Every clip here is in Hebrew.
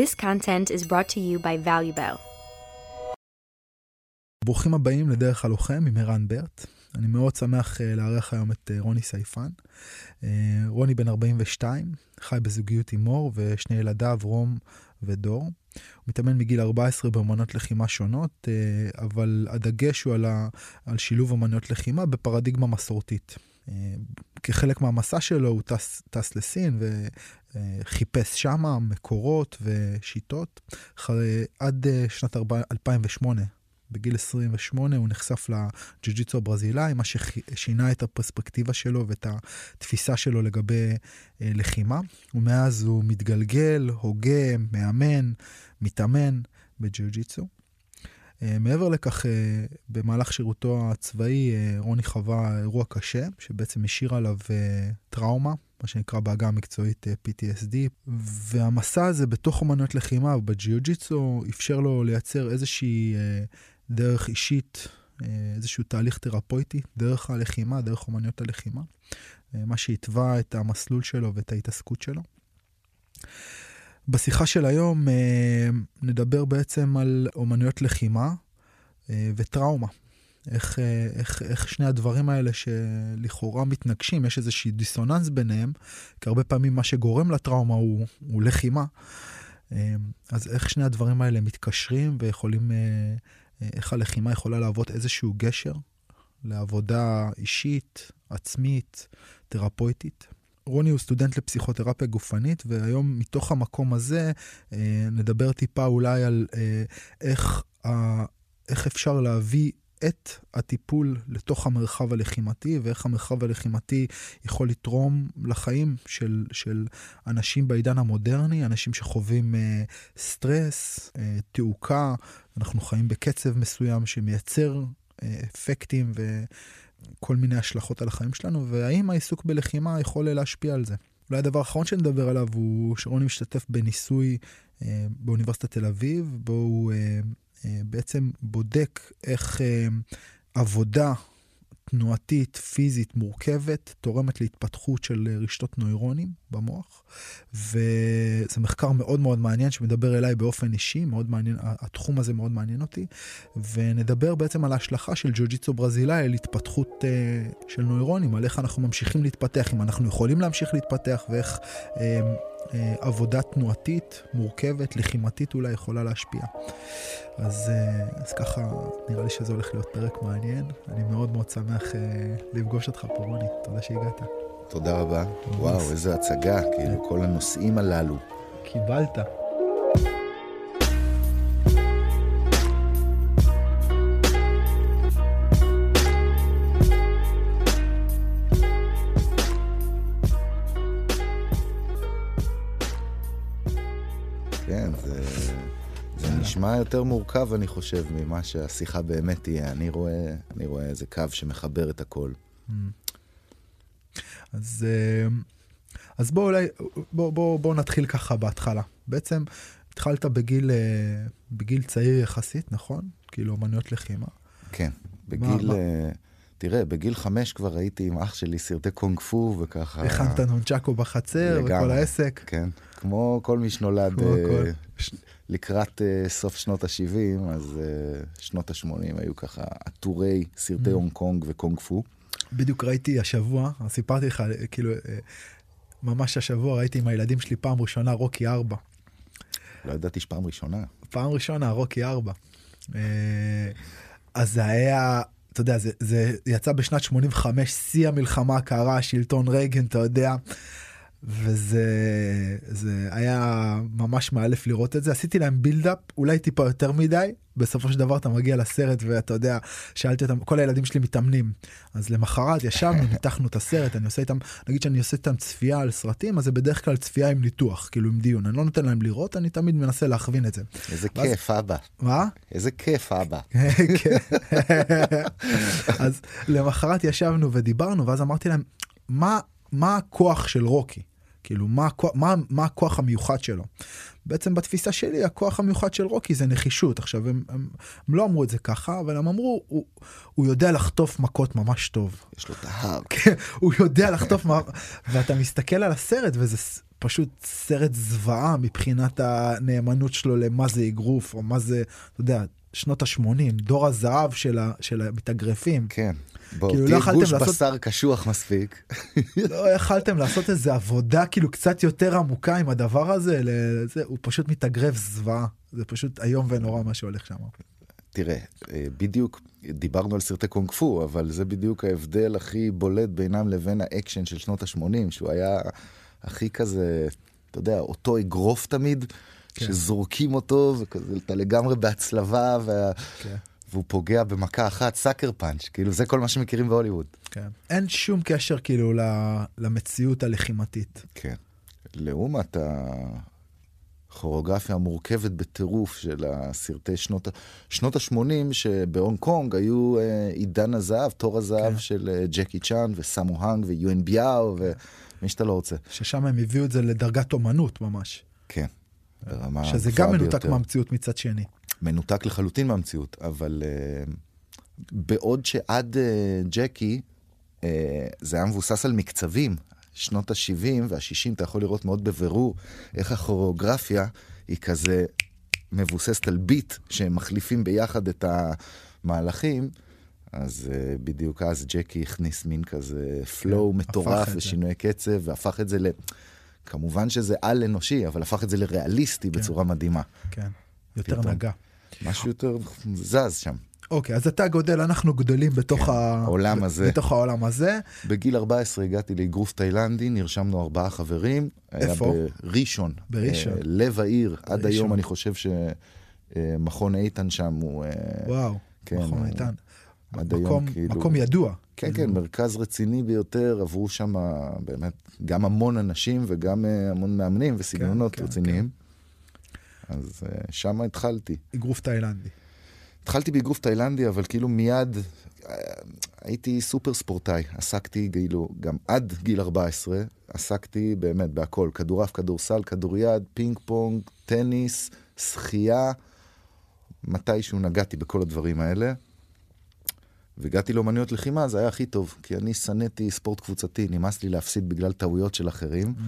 This content is brought to you by ValueBell. ברוכים הבאים לדרך הלוחם עם ערן ברט. אני מאוד שמח אה, לארח היום את אה, רוני סייפן. אה, רוני בן 42, חי בזוגיות עם מור ושני ילדיו רום ודור. הוא מתאמן מגיל 14 באמנות לחימה שונות, אבל הדגש הוא על, ה, על שילוב אמנויות לחימה בפרדיגמה מסורתית. כחלק מהמסע שלו הוא טס, טס לסין וחיפש שמה מקורות ושיטות. אחרי, עד שנת 2008 בגיל 28 הוא נחשף לג'ו-ג'יצו הברזילאי, מה ששינה את הפרספקטיבה שלו ואת התפיסה שלו לגבי אה, לחימה. ומאז הוא מתגלגל, הוגה, מאמן, מתאמן בג'ו-ג'יצו. אה, מעבר לכך, אה, במהלך שירותו הצבאי, אה, רוני חווה אירוע קשה, שבעצם השאיר עליו טראומה, מה שנקרא בעגה המקצועית PTSD, והמסע הזה בתוך אמנויות לחימה ובג'יוג'יצו אפשר לו לייצר איזושהי דרך אישית, איזשהו תהליך תרפויטי, דרך הלחימה, דרך אומנויות הלחימה, מה שהתווה את המסלול שלו ואת ההתעסקות שלו. בשיחה של היום אה, נדבר בעצם על אומנויות לחימה וטראומה. איך, איך, איך שני הדברים האלה שלכאורה מתנגשים, יש איזושהי דיסוננס ביניהם, כי הרבה פעמים מה שגורם לטראומה הוא, הוא לחימה. אז איך שני הדברים האלה מתקשרים ויכולים איך הלחימה יכולה להוות איזשהו גשר לעבודה אישית, עצמית, תרפויטית. רוני הוא סטודנט לפסיכותרפיה גופנית, והיום מתוך המקום הזה אה, נדבר טיפה אולי על אה, איך, אה, איך אפשר להביא את הטיפול לתוך המרחב הלחימתי, ואיך המרחב הלחימתי יכול לתרום לחיים של, של אנשים בעידן המודרני, אנשים שחווים אה, סטרס, אה, תעוקה, אנחנו חיים בקצב מסוים שמייצר אה, אפקטים וכל מיני השלכות על החיים שלנו, והאם העיסוק בלחימה יכול להשפיע על זה. אולי הדבר האחרון שנדבר עליו הוא שרוני משתתף בניסוי אה, באוניברסיטת תל אביב, בו הוא אה, אה, בעצם בודק איך אה, עבודה תנועתית, פיזית, מורכבת, תורמת להתפתחות של רשתות נוירונים במוח. וזה מחקר מאוד מאוד מעניין שמדבר אליי באופן אישי, מאוד מעניין, התחום הזה מאוד מעניין אותי. ונדבר בעצם על ההשלכה של ג'ו-ג'יצו ברזילאי על התפתחות uh, של נוירונים, על איך אנחנו ממשיכים להתפתח, אם אנחנו יכולים להמשיך להתפתח ואיך... Uh, אה, עבודה תנועתית, מורכבת, לחימתית אולי יכולה להשפיע. אז, אה, אז ככה, נראה לי שזה הולך להיות פרק מעניין. אני מאוד מאוד שמח אה, לפגוש אותך פה, רוני. תודה שהגעת. תודה רבה. וואו, איזה הצגה, כאילו, כל הנושאים הללו. קיבלת. נשמע יותר מורכב, אני חושב, ממה שהשיחה באמת תהיה. אני רואה, אני רואה איזה קו שמחבר את הכל. Mm. אז, אה, אז בוא אולי, בוא, בוא, בוא נתחיל ככה בהתחלה. בעצם התחלת בגיל, אה, בגיל צעיר יחסית, נכון? כאילו אמנויות לחימה. כן, בגיל... מה, uh, תראה, בגיל חמש כבר הייתי עם אח שלי סרטי קונג פו וככה... הכנת נונצ'קו בחצר לגמרי, וכל העסק. כן, כמו כל מי שנולד uh, כל... ש... לקראת uh, סוף שנות ה-70, אז uh, שנות ה-80 היו ככה עטורי סרטי mm. הונג קונג וקונג פו. בדיוק ראיתי השבוע, סיפרתי לך, כאילו, ממש השבוע ראיתי עם הילדים שלי פעם ראשונה רוקי 4. לא ידעתי שפעם ראשונה. פעם ראשונה רוקי 4. Uh, אז זה היה... אתה יודע, זה, זה יצא בשנת 85, שיא המלחמה הקרה, שלטון רייגן, אתה יודע. וזה זה היה ממש מאלף לראות את זה עשיתי להם בילדאפ אולי טיפה יותר מדי בסופו של דבר אתה מגיע לסרט ואתה יודע שאלתי אותם כל הילדים שלי מתאמנים אז למחרת ישבנו ניתחנו את הסרט אני עושה איתם נגיד שאני עושה איתם צפייה על סרטים אז זה בדרך כלל צפייה עם ניתוח כאילו עם דיון אני לא נותן להם לראות אני תמיד מנסה להכווין את זה. איזה ואז... כיף אבא. מה? איזה כיף אבא. כן. אז למחרת ישבנו ודיברנו ואז אמרתי להם מה מה הכוח של רוקי כאילו מה, מה, מה הכוח המיוחד שלו. בעצם בתפיסה שלי הכוח המיוחד של רוקי זה נחישות עכשיו הם, הם, הם לא אמרו את זה ככה אבל הם אמרו הוא, הוא יודע לחטוף מכות ממש טוב. יש לו את ההר. כן, הוא יודע לחטוף מה... ואתה מסתכל על הסרט וזה פשוט סרט זוועה מבחינת הנאמנות שלו למה זה אגרוף, או מה זה, אתה יודע, שנות ה-80, דור הזהב של, ה, של המתאגרפים. כן. בואו, כאילו, לא גוש לעשות... בשר קשוח מספיק. לא יכלתם לעשות איזה עבודה כאילו קצת יותר עמוקה עם הדבר הזה, לזה, הוא פשוט מתאגרף זוועה, זה פשוט איום ונורא מה שהולך שם. תראה, אה, בדיוק דיברנו על סרטי קונג פו, אבל זה בדיוק ההבדל הכי בולט בינם לבין האקשן של שנות ה-80, שהוא היה הכי כזה, אתה יודע, אותו אגרוף תמיד, כן. שזורקים אותו, וכזה, אתה לגמרי בהצלבה, וה... כן. והוא פוגע במכה אחת, sucker punch, כאילו זה כל מה שמכירים בהוליווד. כן. אין שום קשר כאילו למציאות הלחימתית. כן. לעומת הכוריאוגרפיה המורכבת בטירוף של הסרטי שנות, שנות ה-80, שבהונג קונג היו אה, עידן הזהב, תור הזהב כן. של אה, ג'קי צ'אן וסמו האנג ויואן ביאו ומי שאתה לא רוצה. ששם הם הביאו את זה לדרגת אומנות ממש. כן. ברמה שזה גם מנותק מהמציאות מצד שני. מנותק לחלוטין מהמציאות, אבל uh, בעוד שעד uh, ג'קי uh, זה היה מבוסס על מקצבים, שנות ה-70 וה-60 אתה יכול לראות מאוד בבירור איך הכוריאוגרפיה היא כזה מבוססת על ביט שהם מחליפים ביחד את המהלכים. אז uh, בדיוק אז ג'קי הכניס מין כזה פלואו כן, מטורף ושינוי קצב והפך את זה ל... כמובן שזה על אנושי, אבל הפך את זה לריאליסטי כן. בצורה מדהימה. כן, יותר פתאום. נגע. משהו יותר זז שם. אוקיי, אז אתה גודל, אנחנו גדלים בתוך, כן, ה... העולם הזה. בתוך העולם הזה. בגיל 14 הגעתי לאגרוף תאילנדי, נרשמנו ארבעה חברים. איפה? בראשון. בראשון. אה, לב העיר. בראשון. עד היום אני חושב שמכון איתן שם הוא... אה, וואו, כן, מכון הוא... איתן. עד מקום, היום כאילו... מקום ידוע. כן, כאילו... כן, מרכז רציני ביותר, עברו שם באמת גם המון אנשים וגם אה, המון מאמנים וסגנונות כן, כן, רציניים. כן. אז uh, שם התחלתי. אגרוף תאילנדי. התחלתי באגרוף תאילנדי, אבל כאילו מיד uh, הייתי סופר ספורטאי. עסקתי כאילו, גם עד גיל 14, עסקתי באמת בהכל. כדורעף, כדורסל, כדוריד, פינג פונג, טניס, שחייה. מתישהו נגעתי בכל הדברים האלה. והגעתי לאומנויות לחימה, זה היה הכי טוב, כי אני שנאתי ספורט קבוצתי, נמאס לי להפסיד בגלל טעויות של אחרים. Mm.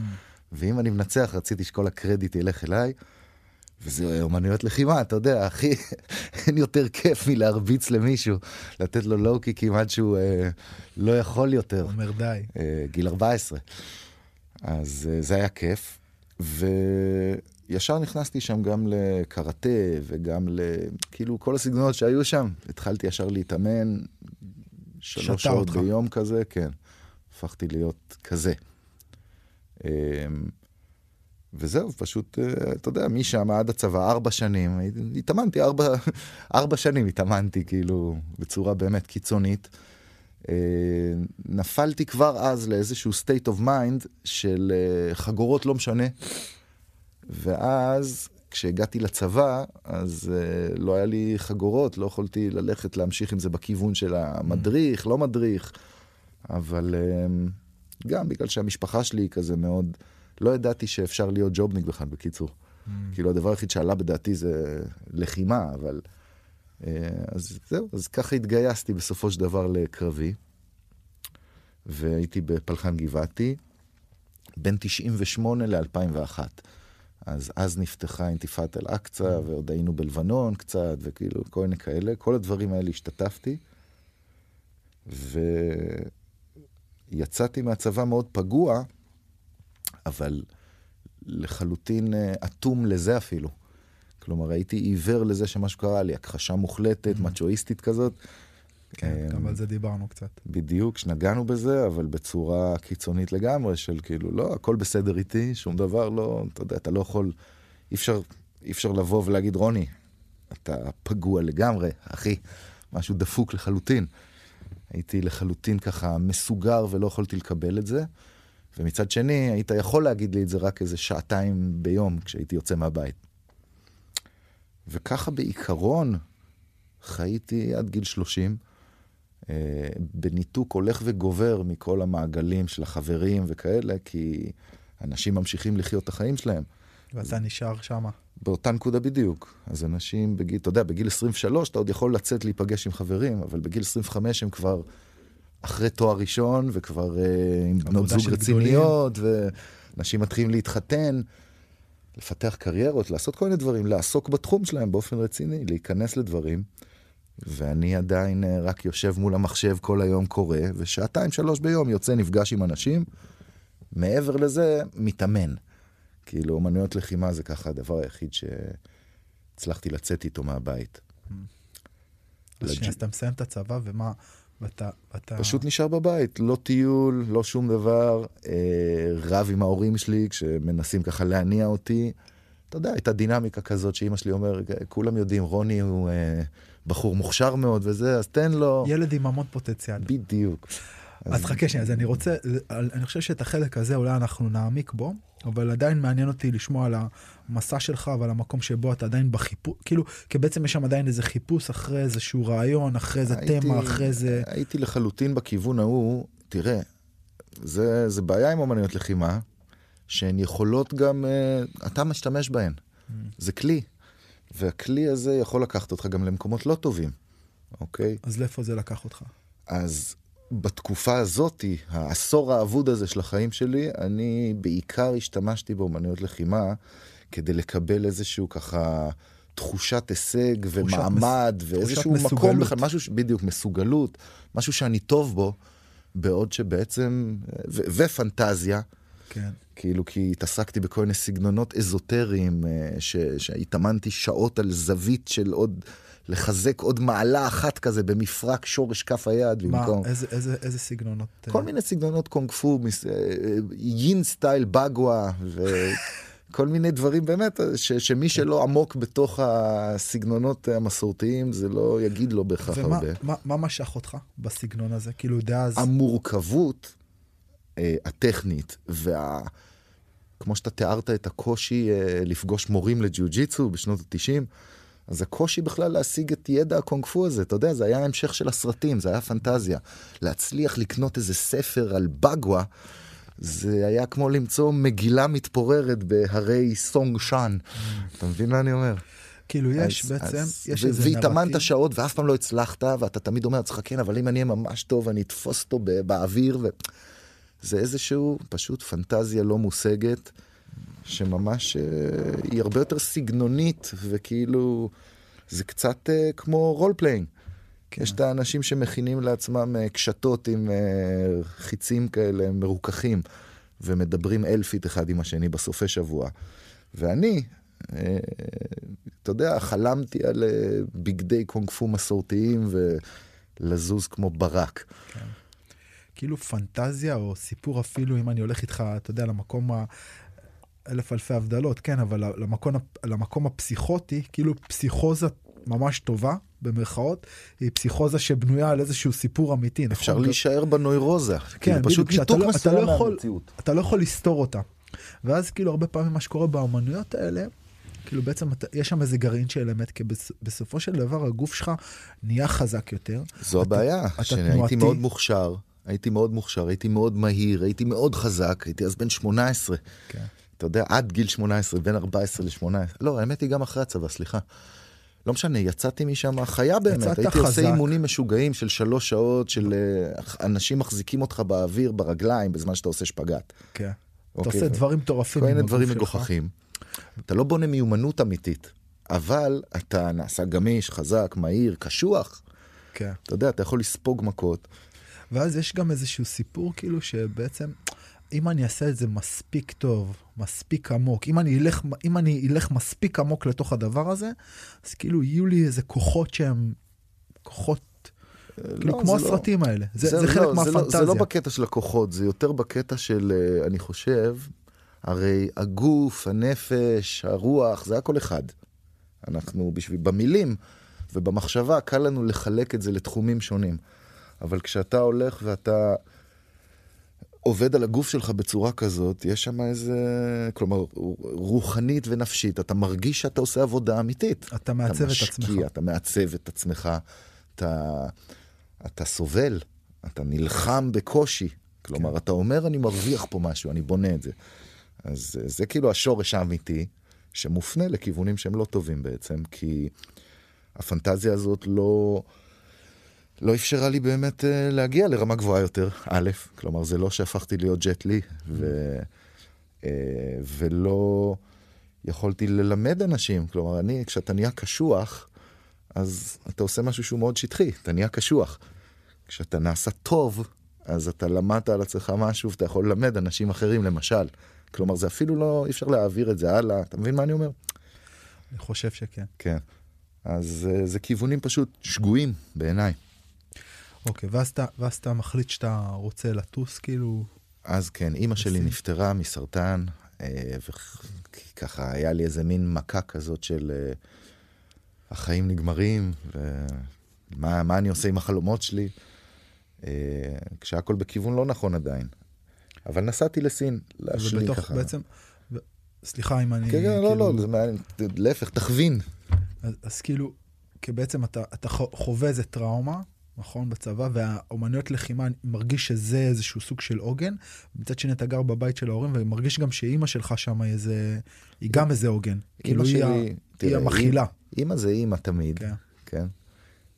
ואם אני מנצח, רציתי שכל הקרדיט ילך אליי. וזה אומנויות לחימה, אתה יודע, אחי, אין יותר כיף מלהרביץ למישהו, לתת לו לואו קיקים עד שהוא אה, לא יכול יותר. אומר די. אה, גיל 14. אז אה, זה היה כיף, וישר נכנסתי שם גם לקראטה וגם ל... כאילו כל הסגנונות שהיו שם. התחלתי ישר להתאמן, שלוש שעות אותך. ביום כזה, כן. הפכתי להיות כזה. אה, וזהו, פשוט, אה, אתה יודע, משם עד הצבא, ארבע שנים, התאמנתי, ארבע, ארבע שנים התאמנתי, כאילו, בצורה באמת קיצונית. אה, נפלתי כבר אז לאיזשהו state of mind של אה, חגורות לא משנה. ואז, כשהגעתי לצבא, אז לא היה לי חגורות, לא יכולתי ללכת להמשיך עם זה בכיוון של המדריך, לא מדריך. אבל גם בגלל שהמשפחה שלי היא כזה מאוד... לא ידעתי שאפשר להיות ג'ובניק בכלל, בקיצור. Mm. כאילו, הדבר היחיד שעלה בדעתי זה לחימה, אבל... אה, אז זהו, אז ככה התגייסתי בסופו של דבר לקרבי, והייתי בפלחן גבעתי, בין 98 ל-2001. אז אז נפתחה אינתיפאדת אל-אקצא, mm. ועוד היינו בלבנון קצת, וכאילו, כל מיני כאלה. כל הדברים האלה השתתפתי, ויצאתי מהצבא מאוד פגוע, אבל לחלוטין אה, אטום לזה אפילו. כלומר, הייתי עיוור לזה שמשהו קרה לי, הכחשה מוחלטת, mm-hmm. מצ'ואיסטית כזאת. כן, גם על זה דיברנו קצת. בדיוק, שנגענו בזה, אבל בצורה קיצונית לגמרי, של כאילו, לא, הכל בסדר איתי, שום דבר לא, אתה יודע, אתה לא יכול, אי אפשר, אי אפשר לבוא ולהגיד, רוני, אתה פגוע לגמרי, אחי, משהו דפוק לחלוטין. הייתי לחלוטין ככה מסוגר ולא יכולתי לקבל את זה. ומצד שני, היית יכול להגיד לי את זה רק איזה שעתיים ביום כשהייתי יוצא מהבית. וככה בעיקרון חייתי עד גיל 30, אה, בניתוק הולך וגובר מכל המעגלים של החברים וכאלה, כי אנשים ממשיכים לחיות את החיים שלהם. ואתה. נשאר שמה. באותה נקודה בדיוק. אז אנשים בגיל, אתה יודע, בגיל 23 אתה עוד יכול לצאת להיפגש עם חברים, אבל בגיל 25 הם כבר אחרי תואר ראשון, וכבר uh, עם בנות זוג רציניות, אנשים מתחילים להתחתן, לפתח קריירות, לעשות כל מיני דברים, לעסוק בתחום שלהם באופן רציני, להיכנס לדברים. ואני עדיין אה, רק יושב מול המחשב כל היום קורא, ושעתיים שלוש ביום יוצא נפגש עם אנשים. מעבר לזה, מתאמן. כאילו, אומנויות לחימה זה ככה הדבר היחיד שהצלחתי לצאת איתו מהבית. אז שנייה, אז אתה מסיים את הצבא, ומה, ואתה... ואתה... פשוט נשאר בבית, לא טיול, לא שום דבר, אה, רב עם ההורים שלי כשמנסים ככה להניע אותי. אתה יודע, הייתה דינמיקה כזאת שאימא שלי אומר, כולם יודעים, רוני הוא אה, בחור מוכשר מאוד וזה, אז תן לו. ילד עם המון פוטנציאל. בדיוק. אז חכה שנייה, אז אני רוצה, אני חושב שאת החלק הזה אולי אנחנו נעמיק בו, אבל עדיין מעניין אותי לשמוע על המסע שלך ועל המקום שבו אתה עדיין בחיפוש, כאילו, כי בעצם יש שם עדיין איזה חיפוש אחרי איזשהו רעיון, אחרי איזה הייתי- תמה, אחרי איזה... הייתי לחלוטין בכיוון ההוא, תראה, זה, זה בעיה עם אמנויות לחימה, שהן יכולות גם, אה, אתה משתמש בהן. זה כלי, והכלי הזה יכול לקחת אותך גם למקומות לא טובים, אוקיי? אז לאיפה זה לקח אותך? אז בתקופה הזאתי, העשור האבוד הזה של החיים שלי, אני בעיקר השתמשתי באמנויות לחימה כדי לקבל איזשהו ככה תחושת הישג ומעמד מס- ואיזשהו תחושת מקום מסוגלות. בכלל, משהו, ש- בדיוק, מסוגלות, משהו שאני טוב בו, בעוד שבעצם, ו- ופנטזיה, כן. כאילו כי התעסקתי בכל מיני סגנונות אזוטריים, אה, ש- שהתאמנתי שעות על זווית של עוד, לחזק עוד מעלה אחת כזה במפרק שורש כף היד, מה, במקום... איזה- איזה איזה סגנונות? אה, כל מיני סגנונות קונג פו, מס- אה, אה, יין סטייל בגווה, וכל מיני דברים באמת, ש, שמי שלא עמוק בתוך הסגנונות המסורתיים, זה לא יגיד לו בהכרח ומה הרבה. מה- מה משך אותך בסגנון הזה? כאילו, דאז... המורכבות אה, הטכנית, וה... כמו שאתה תיארת את הקושי אה, לפגוש מורים לג'יוג'יצו בשנות ה-90, אז הקושי בכלל להשיג את ידע הקונג פו הזה, אתה יודע, זה היה המשך של הסרטים, זה היה פנטזיה. להצליח לקנות איזה ספר על בגווה, זה היה כמו למצוא מגילה מתפוררת בהרי סונג שאן. אתה מבין מה אני אומר? כאילו, יש אז- בעצם, אז- יש איזה והתאמנת נרטיב. שעות ואף פעם לא הצלחת, ואתה תמיד אומר לעצמך, כן, אבל אם אני אהיה ממש טוב, אני אתפוס אותו באוויר, ו... זה איזשהו פשוט פנטזיה לא מושגת, שממש אה, היא הרבה יותר סגנונית, וכאילו, זה קצת אה, כמו role playing. כן. יש את האנשים שמכינים לעצמם אה, קשתות עם חיצים כאלה מרוככים, ומדברים אלפית אחד עם השני בסופי שבוע. ואני, אתה יודע, חלמתי על בגדי קונג פו מסורתיים ולזוז כמו ברק. כאילו פנטזיה או סיפור אפילו, אם אני הולך איתך, אתה יודע, למקום ה... אלף אלפי הבדלות, כן, אבל למקום, למקום הפסיכוטי, כאילו פסיכוזה ממש טובה, במרכאות, היא פסיכוזה שבנויה על איזשהו סיפור אמיתי, נכון? אפשר להישאר בנוירוזה. כן, כאילו, פשוט ניתוק לא- אתה לא מסוים יכול- מהמציאות. אתה לא יכול לסתור אותה. ואז כאילו הרבה פעמים מה שקורה באמנויות האלה, כאילו בעצם יש שם איזה גרעין של אמת, כי בס, בסופו של דבר הגוף שלך נהיה חזק יותר. זו הבעיה, אתה שהייתי תנועתי. מאוד מוכשר, הייתי מאוד מוכשר, הייתי מאוד מהיר, הייתי מאוד חזק, הייתי אז בן 18. כן. אתה יודע, עד גיל 18, בין 14 ל-18. לא, האמת היא גם אחרי הצבא, סליחה. לא משנה, יצאתי משם חיה באמת. הייתי חזק. עושה אימונים משוגעים של שלוש שעות, של אה, אנשים מחזיקים אותך באוויר, ברגליים, בזמן שאתה עושה שפגאט. כן. אתה אוקיי, עושה ו- דברים מטורפים. כל מיני דברים. מגוחכים. אתה לא בונה מיומנות אמיתית, אבל אתה נעשה גמיש, חזק, מהיר, קשוח. כן. אתה יודע, אתה יכול לספוג מכות. ואז יש גם איזשהו סיפור כאילו שבעצם אם אני אעשה את זה מספיק טוב, מספיק עמוק, אם אני אלך, אם אני אלך מספיק עמוק לתוך הדבר הזה, אז כאילו יהיו לי איזה כוחות שהם כוחות, כאילו לא, כמו זה לא- הסרטים האלה, זה, זה, לא, חלק זה לא- מהפנטזיה. זה לא בקטע של הכוחות, זה יותר בקטע של, אה, אני חושב, הרי הגוף, הנפש, הרוח, זה הכל אחד. אנחנו בשביל, במילים ובמחשבה קל לנו לחלק את זה לתחומים שונים. אבל כשאתה הולך ואתה עובד על הגוף שלך בצורה כזאת, יש שם איזה, כלומר, רוחנית ונפשית, אתה מרגיש שאתה עושה עבודה אמיתית. אתה מעצב את אתה עצמך. משקיע, אתה מעצב את עצמך, אתה, אתה סובל, אתה נלחם בקושי. כלומר, כן. אתה אומר, אני מרוויח פה משהו, אני בונה את זה. אז אה, זה כאילו השורש האמיתי, שמופנה לכיוונים שהם לא טובים בעצם, כי הפנטזיה הזאת לא... לא אפשרה לי באמת uh, להגיע לרמה גבוהה יותר, א', כלומר זה לא שהפכתי להיות ג'ט לי, אה, ולא יכולתי ללמד אנשים. כלומר, אני, כשאתה נהיה קשוח, אז אתה עושה משהו שהוא מאוד שטחי, אתה נהיה קשוח. כשאתה נעשה טוב, אז אתה למדת על עצמך משהו ואתה יכול ללמד אנשים אחרים, למשל. כלומר, זה אפילו לא, אי אפשר להעביר את זה הלאה. אתה מבין מה אני אומר? אני חושב שכן. כן. אז אה, זה כיוונים פשוט שגויים בעיניי. אוקיי, ואז אתה, ואז אתה מחליט שאתה רוצה לטוס, כאילו... אז כן, אימא שלי. נפטרה מסרטן, אה, וככה היה לי איזה מין מכה כזאת של אה, החיים נגמרים, ומה מה אני עושה עם החלומות שלי, אה, כשהכל בכיוון לא נכון עדיין. אבל נסעתי לסין, להשלים ובתוך ככה. בעצם... ו- סליחה אם אני... כן, כן, לא, כאילו- לא, זה מעניין, להפך, תכווין. אז, אז כאילו, כי בעצם אתה, אתה חווה איזה טראומה, נכון, בצבא, והאומנויות לחימה, אני מרגיש שזה איזשהו סוג של עוגן. מצד שני, אתה גר בבית של ההורים, ומרגיש גם שאימא שלך שם היא איזה... היא גם איזה עוגן. כאילו, היא, ה- היא תראה, המכילה. אימא זה אימא תמיד, כן. כן?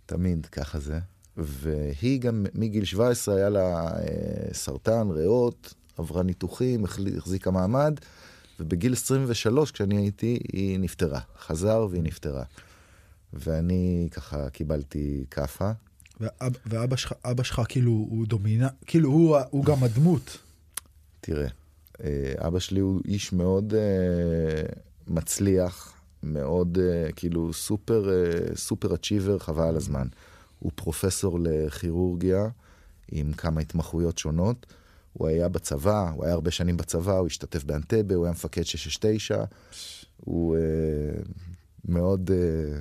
תמיד ככה זה. והיא גם מגיל 17 היה לה אה, סרטן, ריאות, עברה ניתוחים, החזיקה מעמד, ובגיל 23, כשאני הייתי, היא נפטרה. חזר והיא נפטרה. ואני ככה קיבלתי כאפה. ואב, ואבא שלך, אבא שלך כאילו הוא דומינה, כאילו הוא, הוא גם הדמות. תראה, אה, אבא שלי הוא איש מאוד אה, מצליח, מאוד אה, כאילו סופר, אה, סופר אצ'יבר, חבל על הזמן. הוא פרופסור לכירורגיה עם כמה התמחויות שונות. הוא היה בצבא, הוא היה הרבה שנים בצבא, הוא השתתף באנטבה, הוא היה מפקד 669. הוא אה, מאוד אה,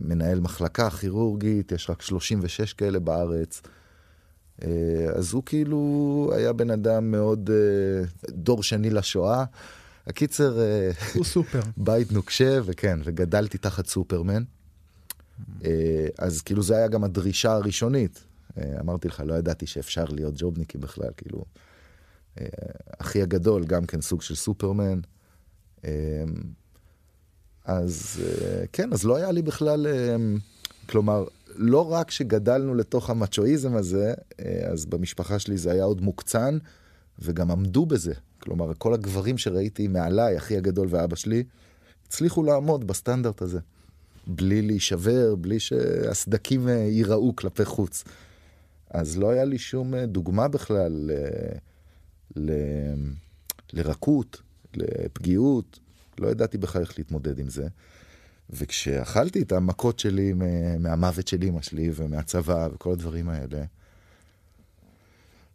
מנהל מחלקה כירורגית, יש רק 36 כאלה בארץ. אה, אז הוא כאילו היה בן אדם מאוד אה, דור שני לשואה. הקיצר, אה, הוא סופר. בית נוקשה, וכן, וגדלתי תחת סופרמן. אז כאילו זה היה גם הדרישה הראשונית. אמרתי לך, לא ידעתי שאפשר להיות ג'ובניקי בכלל, כאילו. אחי הגדול, גם כן סוג של סופרמן. אז אה, כן, אז לא היה לי בכלל, אה, כלומר, לא רק שגדלנו לתוך המצ'ואיזם הזה, אה, אז במשפחה שלי זה היה עוד מוקצן, וגם עמדו בזה. כלומר, כל הגברים שראיתי מעליי, אחי הגדול ואבא שלי, הצליחו לעמוד בסטנדרט הזה. בלי להישבר, בלי שהסדקים ייראו כלפי חוץ. אז לא היה לי שום דוגמה בכלל ל... ל... לרכות, לפגיעות, לא ידעתי בכלל איך להתמודד עם זה. וכשאכלתי את המכות שלי מהמוות של אמא שלי ומהצבא וכל הדברים האלה,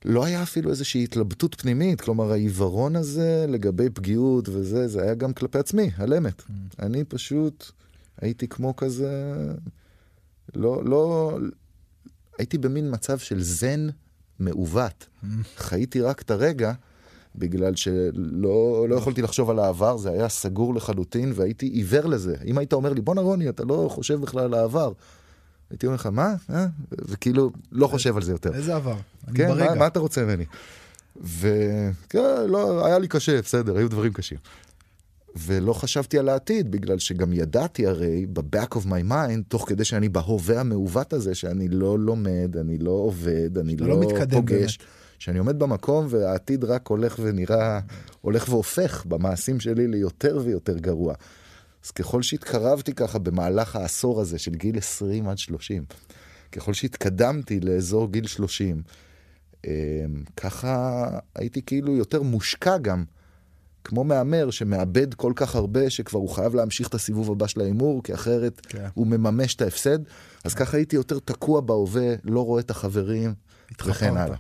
לא היה אפילו איזושהי התלבטות פנימית, כלומר העיוורון הזה לגבי פגיעות וזה, זה היה גם כלפי עצמי, על אמת. אני פשוט הייתי כמו כזה, לא, לא, הייתי במין מצב של זן מעוות. חייתי רק את הרגע, בגלל שלא לא יכולתי לחשוב על העבר, זה היה סגור לחלוטין, והייתי עיוור לזה. אם היית אומר לי, בואנה רוני, אתה לא חושב בכלל על העבר. הייתי אומר לך, מה? אה? וכאילו, לא חושב על זה יותר. איזה עבר. אני כן, ברגע. מה, מה אתה רוצה ממני? וכן, לא, היה לי קשה, בסדר, היו דברים קשים. ולא חשבתי על העתיד, בגלל שגם ידעתי הרי, ב-back of my mind, תוך כדי שאני בהווה המעוות הזה, שאני לא לומד, אני לא עובד, אני לא, לא מתקדם פוגש, שאני עומד במקום והעתיד רק הולך ונראה, הולך והופך במעשים שלי ליותר ויותר גרוע. אז ככל שהתקרבתי ככה במהלך העשור הזה של גיל 20 עד 30, ככל שהתקדמתי לאזור גיל 30, אמ, ככה הייתי כאילו יותר מושקע גם, כמו מהמר שמאבד כל כך הרבה שכבר הוא חייב להמשיך את הסיבוב הבא של ההימור, כי אחרת כן. הוא מממש את ההפסד. אז ככה הייתי יותר תקוע בהווה, לא רואה את החברים, וכן. הלאה.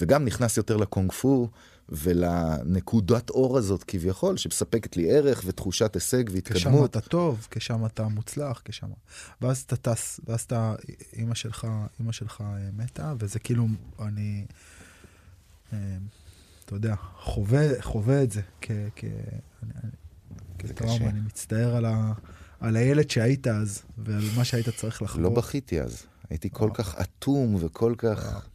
וגם נכנס יותר לקונג פו ולנקודת אור הזאת כביכול, שמספקת לי ערך ותחושת הישג כשם והתקדמות. אתה טוב, כשם אתה מוצלח, כשם... ואז אתה טס, ואז אתה, אימא שלך, אימא שלך אה, מתה, וזה כאילו, אני, אה, אתה יודע, חווה, חווה את זה כ... כ... כטראומה. אני מצטער על, ה, על הילד שהיית אז, ועל מה שהיית צריך לחוות. לא בכיתי אז, הייתי כל כך אטום וכל כך,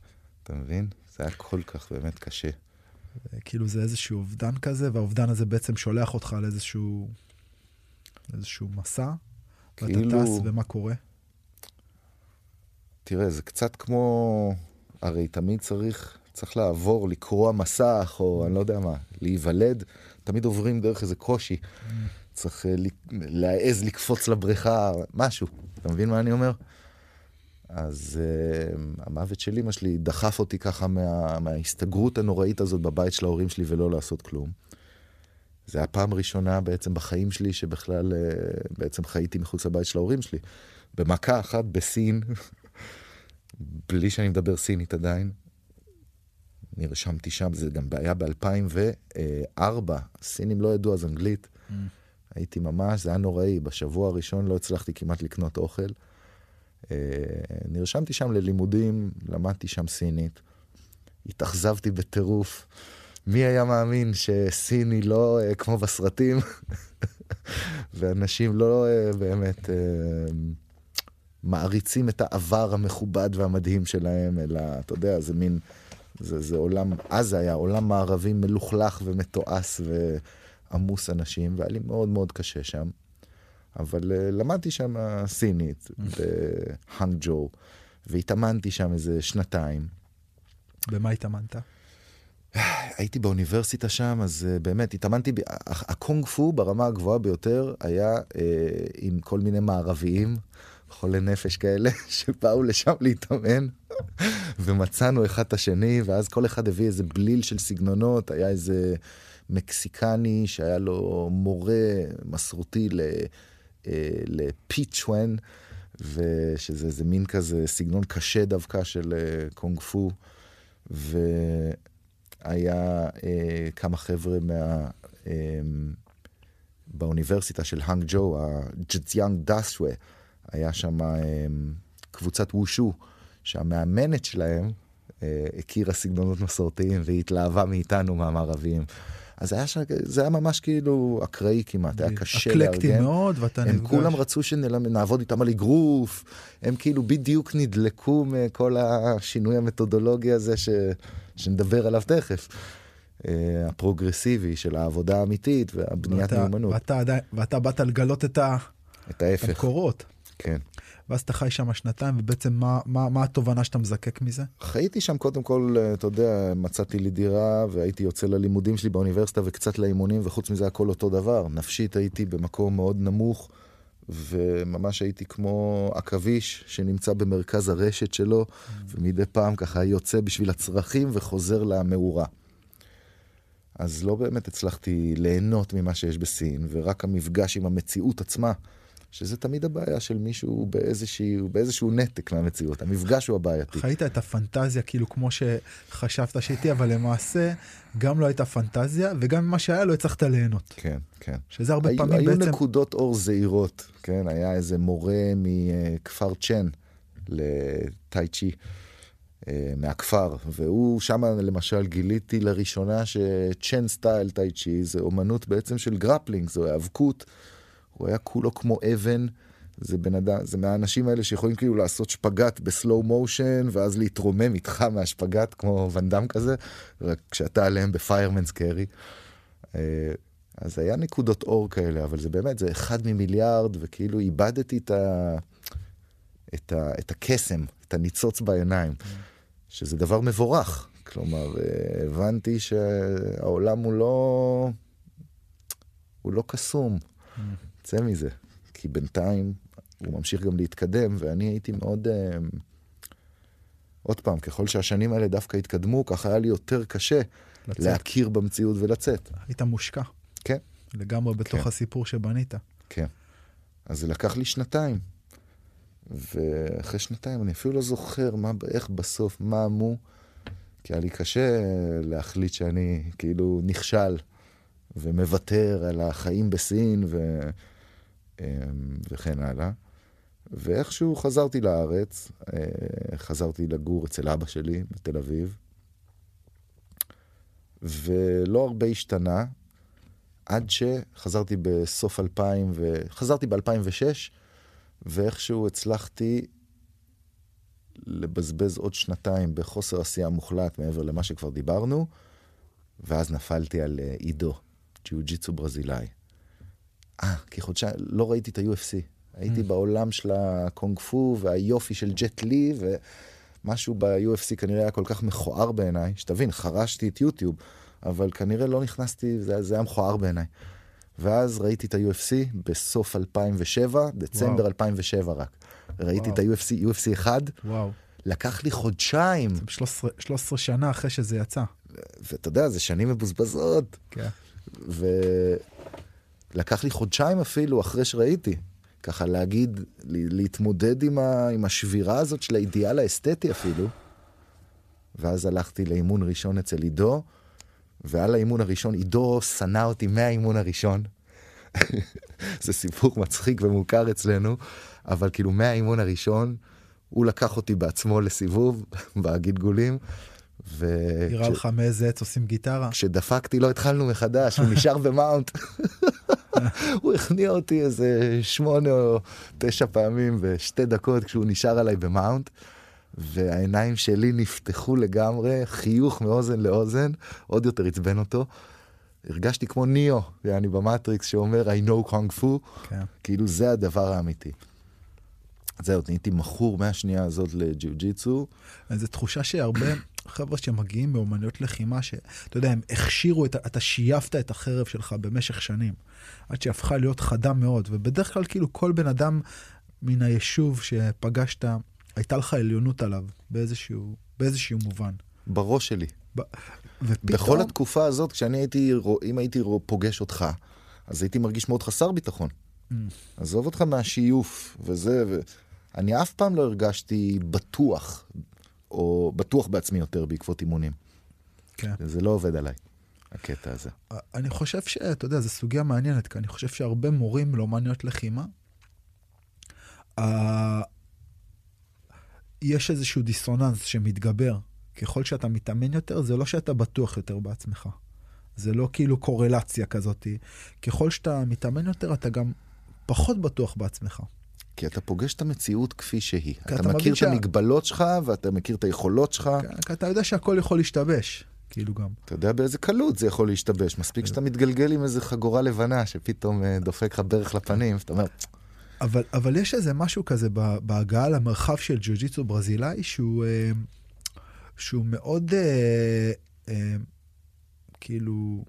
אתה מבין? זה היה כל כך באמת קשה. כאילו זה איזשהו אובדן כזה, והאובדן הזה בעצם שולח אותך על איזשהו, איזשהו מסע, ואתה כאילו- טס, ומה קורה? תראה, זה קצת כמו, הרי תמיד צריך, צריך לעבור, לקרוע מסך, או אני לא יודע מה, להיוולד, תמיד עוברים דרך איזה קושי. צריך אה, להעז לקפוץ לבריכה, משהו. אתה מבין מה אני אומר? אז uh, המוות של אמא שלי דחף אותי ככה מה, מההסתגרות הנוראית הזאת בבית של ההורים שלי ולא לעשות כלום. זה היה פעם ראשונה בעצם בחיים שלי שבכלל uh, בעצם חייתי מחוץ לבית של ההורים שלי. במכה אחת בסין, בלי שאני מדבר סינית עדיין. נרשמתי שם, זה גם היה ב-2004, סינים לא ידעו אז אנגלית. Mm. הייתי ממש, זה היה נוראי, בשבוע הראשון לא הצלחתי כמעט לקנות אוכל. אה, נרשמתי שם ללימודים, למדתי שם סינית. התאכזבתי בטירוף. מי היה מאמין שסיני לא uh, כמו בסרטים, ואנשים לא uh, באמת מעריצים את העבר המכובד והמדהים שלהם, אלא, אתה יודע, זה מין, זה, זה עולם, אז זה היה עולם מערבי מלוכלך ומתועש ועמוס אנשים, והיה לי מאוד מאוד קשה שם. אבל uh, למדתי שם סינית בהאנג ג'ו, והתאמנתי שם איזה שנתיים. במה התאמנת? הייתי באוניברסיטה שם, אז uh, באמת התאמנתי, הקונג פו ברמה הגבוהה ביותר היה uh, עם כל מיני מערביים, חולי נפש כאלה, שבאו לשם להתאמן, ומצאנו אחד את השני, ואז כל אחד הביא איזה בליל של סגנונות, היה איזה מקסיקני שהיה לו מורה מסורתי ל... לפיצ'ואן, ושזה איזה מין כזה סגנון קשה דווקא של קונג פו, והיה אה, כמה חבר'ה מה... אה, באוניברסיטה של האנג ג'ו, הג'ציאנג דאסווה, היה שם אה, קבוצת וושו, שהמאמנת שלהם אה, הכירה סגנונות מסורתיים והיא התלהבה מאיתנו, מהמערבים. אז היה שם, זה היה ממש כאילו אקראי כמעט, היה קשה לארגן. אקלקטי מאוד, ואתה הם נפגש. הם כולם רצו שנעבוד איתם על אגרוף, הם כאילו בדיוק נדלקו מכל השינוי המתודולוגי הזה ש... שנדבר עליו תכף. הפרוגרסיבי של העבודה האמיתית והבניית מיומנות. ואתה, ואתה באת לגלות את, ה... את ההפך. המקורות. כן. ואז אתה חי שם שנתיים, ובעצם מה, מה, מה התובנה שאתה מזקק מזה? חייתי שם קודם כל, אתה יודע, מצאתי לי דירה, והייתי יוצא ללימודים שלי באוניברסיטה וקצת לאימונים, וחוץ מזה הכל אותו דבר. נפשית הייתי במקום מאוד נמוך, וממש הייתי כמו עכביש שנמצא במרכז הרשת שלו, ומדי פעם ככה יוצא בשביל הצרכים וחוזר למאורה. אז לא באמת הצלחתי ליהנות ממה שיש בסין, ורק המפגש עם המציאות עצמה. שזה תמיד הבעיה של מישהו באיזשהו, באיזשהו נתק מהמציאות, המפגש הוא הבעייתי. חיית את הפנטזיה כאילו כמו שחשבת שהייתי, אבל למעשה גם לא הייתה פנטזיה, וגם מה שהיה לא הצלחת ליהנות. כן, כן. שזה הרבה היו, פעמים היו בעצם... היו נקודות אור זעירות, כן? היה איזה מורה מכפר צ'ן לטאי צ'י. מהכפר, והוא שם למשל גיליתי לראשונה שChen style טאי צ'י זה אומנות בעצם של grappling, זו היאבקות הוא היה כולו כמו אבן. זה בן אדם, זה מהאנשים האלה שיכולים כאילו לעשות שפגאט ב slow motion, ואז להתרומם איתך מהשפגאט כמו ואנדאם כזה, רק כשאתה עליהם ב fireman's carry. אז היה נקודות אור כאלה, אבל זה באמת, זה אחד ממיליארד, וכאילו איבדתי את, ה... את, ה... את הקסם, את הניצוץ בעיניים, שזה דבר מבורך. כלומר, הבנתי שהעולם הוא לא... הוא לא קסום. צא מזה. כי בינתיים הוא ממשיך גם להתקדם, ואני הייתי מאוד... Uh, עוד פעם, ככל שהשנים האלה דווקא התקדמו, ככה היה לי יותר קשה לצאת. להכיר במציאות ולצאת. היית מושקע. כן. לגמרי בתוך כן. הסיפור שבנית. כן. אז זה לקח לי שנתיים. ואחרי שנתיים אני אפילו לא זוכר מה, איך בסוף, מה מו, כי היה לי קשה להחליט שאני כאילו נכשל ומוותר על החיים בסין ו... וכן הלאה. ואיכשהו חזרתי לארץ, חזרתי לגור אצל אבא שלי בתל אביב, ולא הרבה השתנה, עד שחזרתי בסוף 2000, ו... חזרתי ב-2006, ואיכשהו הצלחתי לבזבז עוד שנתיים בחוסר עשייה מוחלט מעבר למה שכבר דיברנו, ואז נפלתי על עידו, ג'יוג'יצו ברזילאי. אה, כחודשיים, לא ראיתי את ה-UFC. הייתי mm. בעולם של הקונג פו והיופי של ג'ט לי, משהו ב-UFC כנראה היה כל כך מכוער בעיניי, שתבין, חרשתי את יוטיוב, אבל כנראה לא נכנסתי, זה, זה היה מכוער בעיניי. ואז ראיתי את ה-UFC בסוף 2007, דצמבר וואו. 2007 רק. ראיתי וואו. את ה-UFC, UFC 1, וואו. לקח לי חודשיים, 13, 13 שנה אחרי שזה יצא. ואתה יודע, זה שנים מבוזבזות. כן. ולקח לי חודשיים אפילו אחרי שראיתי. ככה להגיד, להתמודד עם, ה... עם השבירה הזאת של האידיאל האסתטי אפילו. ואז הלכתי לאימון ראשון אצל עידו, ועל האימון הראשון, עידו שנא אותי מהאימון הראשון. זה סיפור מצחיק ומוכר אצלנו, אבל כאילו מהאימון הראשון, הוא לקח אותי בעצמו לסיבוב בגלגולים. ו... נראה לך מאיזה עץ עושים גיטרה? כשדפקתי לו התחלנו מחדש, הוא נשאר במאונט. הוא הכניע אותי איזה שמונה או תשע פעמים בשתי דקות כשהוא נשאר עליי במאונט. והעיניים שלי נפתחו לגמרי, חיוך מאוזן לאוזן, עוד יותר עצבן אותו. הרגשתי כמו ניאו, יעני במטריקס שאומר I know kung fu, כן. כאילו זה הדבר האמיתי. זהו, נהייתי מכור מהשנייה הזאת לג'יו ג'יצו. איזו תחושה שהרבה חבר'ה שמגיעים מאומנויות לחימה, שאתה יודע, הם הכשירו, את, אתה שייפת את החרב שלך במשך שנים, עד שהפכה להיות חדה מאוד, ובדרך כלל כאילו כל בן אדם מן היישוב שפגשת, הייתה לך עליונות עליו באיזשהו, באיזשהו מובן. בראש שלי. ופתאום, בכל התקופה הזאת, כשאני הייתי, אם הייתי פוגש אותך, אז הייתי מרגיש מאוד חסר ביטחון. Mm. עזוב אותך מהשיוף וזה, ואני אף פעם לא הרגשתי בטוח, או בטוח בעצמי יותר בעקבות אימונים. כן. זה לא עובד עליי, הקטע הזה. אני חושב שאתה יודע, זו סוגיה מעניינת, כי אני חושב שהרבה מורים לאומניות לחימה, אה, יש איזשהו דיסוננס שמתגבר. ככל שאתה מתאמן יותר, זה לא שאתה בטוח יותר בעצמך. זה לא כאילו קורלציה כזאת. ככל שאתה מתאמן יותר, אתה גם פחות בטוח בעצמך. כי אתה פוגש את המציאות כפי שהיא. אתה אתה מכיר את המגבלות שלך, ואתה מכיר את היכולות שלך. כי אתה יודע שהכל יכול להשתבש, כאילו גם. אתה יודע באיזה קלות זה יכול להשתבש. מספיק שאתה מתגלגל עם איזה חגורה לבנה שפתאום אה, דופק לך ברך לפנים, ואתה אומר, אבל, אבל יש איזה משהו כזה בהגעה למרחב של ג'ו-ג'יצו ברזילאי שהוא, אה, שהוא מאוד אה, כאילו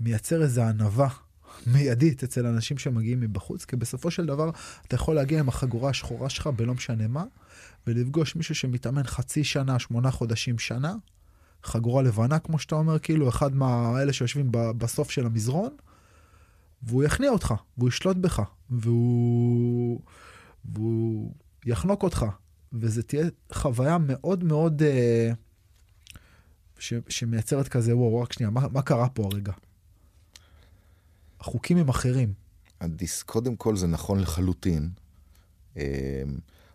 מייצר איזו ענווה מיידית אצל אנשים שמגיעים מבחוץ, כי בסופו של דבר אתה יכול להגיע עם החגורה השחורה שלך בלא משנה מה, ולפגוש מישהו שמתאמן חצי שנה, שמונה חודשים, שנה, חגורה לבנה כמו שאתה אומר, כאילו אחד מהאלה שיושבים בסוף של המזרון, והוא יכניע אותך, והוא ישלוט בך, והוא, והוא יחנוק אותך, וזה תהיה חוויה מאוד מאוד אה, ש, שמייצרת כזה, וואו, רק שנייה, מה, מה קרה פה הרגע? החוקים הם אחרים. הדיס, קודם כל זה נכון לחלוטין. אמ,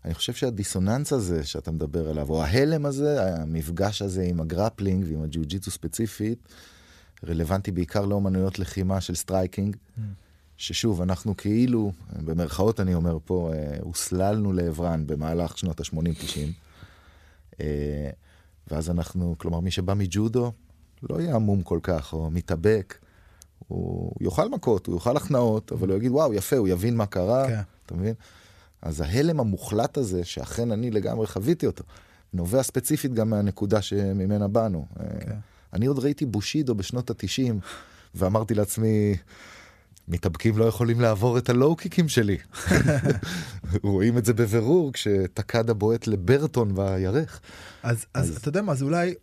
אני חושב שהדיסוננס הזה שאתה מדבר עליו, או ההלם הזה, המפגש הזה עם הגרפלינג ועם הג'יוג'יצו ספציפית, רלוונטי בעיקר לאומנויות לחימה של striking, ששוב, אנחנו כאילו, במרכאות אני אומר פה, אה, הוסללנו לעברן במהלך שנות ה-80-90. אה, ואז אנחנו, כלומר, מי שבא מג'ודו, לא יהיה עמום כל כך, או מתאבק. הוא יאכל מכות, הוא יאכל הכנעות, אבל הוא יגיד, וואו, יפה, הוא יבין מה קרה, כן. אתה מבין? אז ההלם המוחלט הזה, שאכן אני לגמרי חוויתי אותו, נובע ספציפית גם מהנקודה שממנה באנו. כן. אני עוד ראיתי בושידו בשנות התשעים, ואמרתי לעצמי, מתאבקים לא יכולים לעבור את הלואו-קיקים שלי. רואים את זה בבירור כשטקדה בועט לברטון בירך. אז, אז, אז- אתה יודע מה, אז אולי...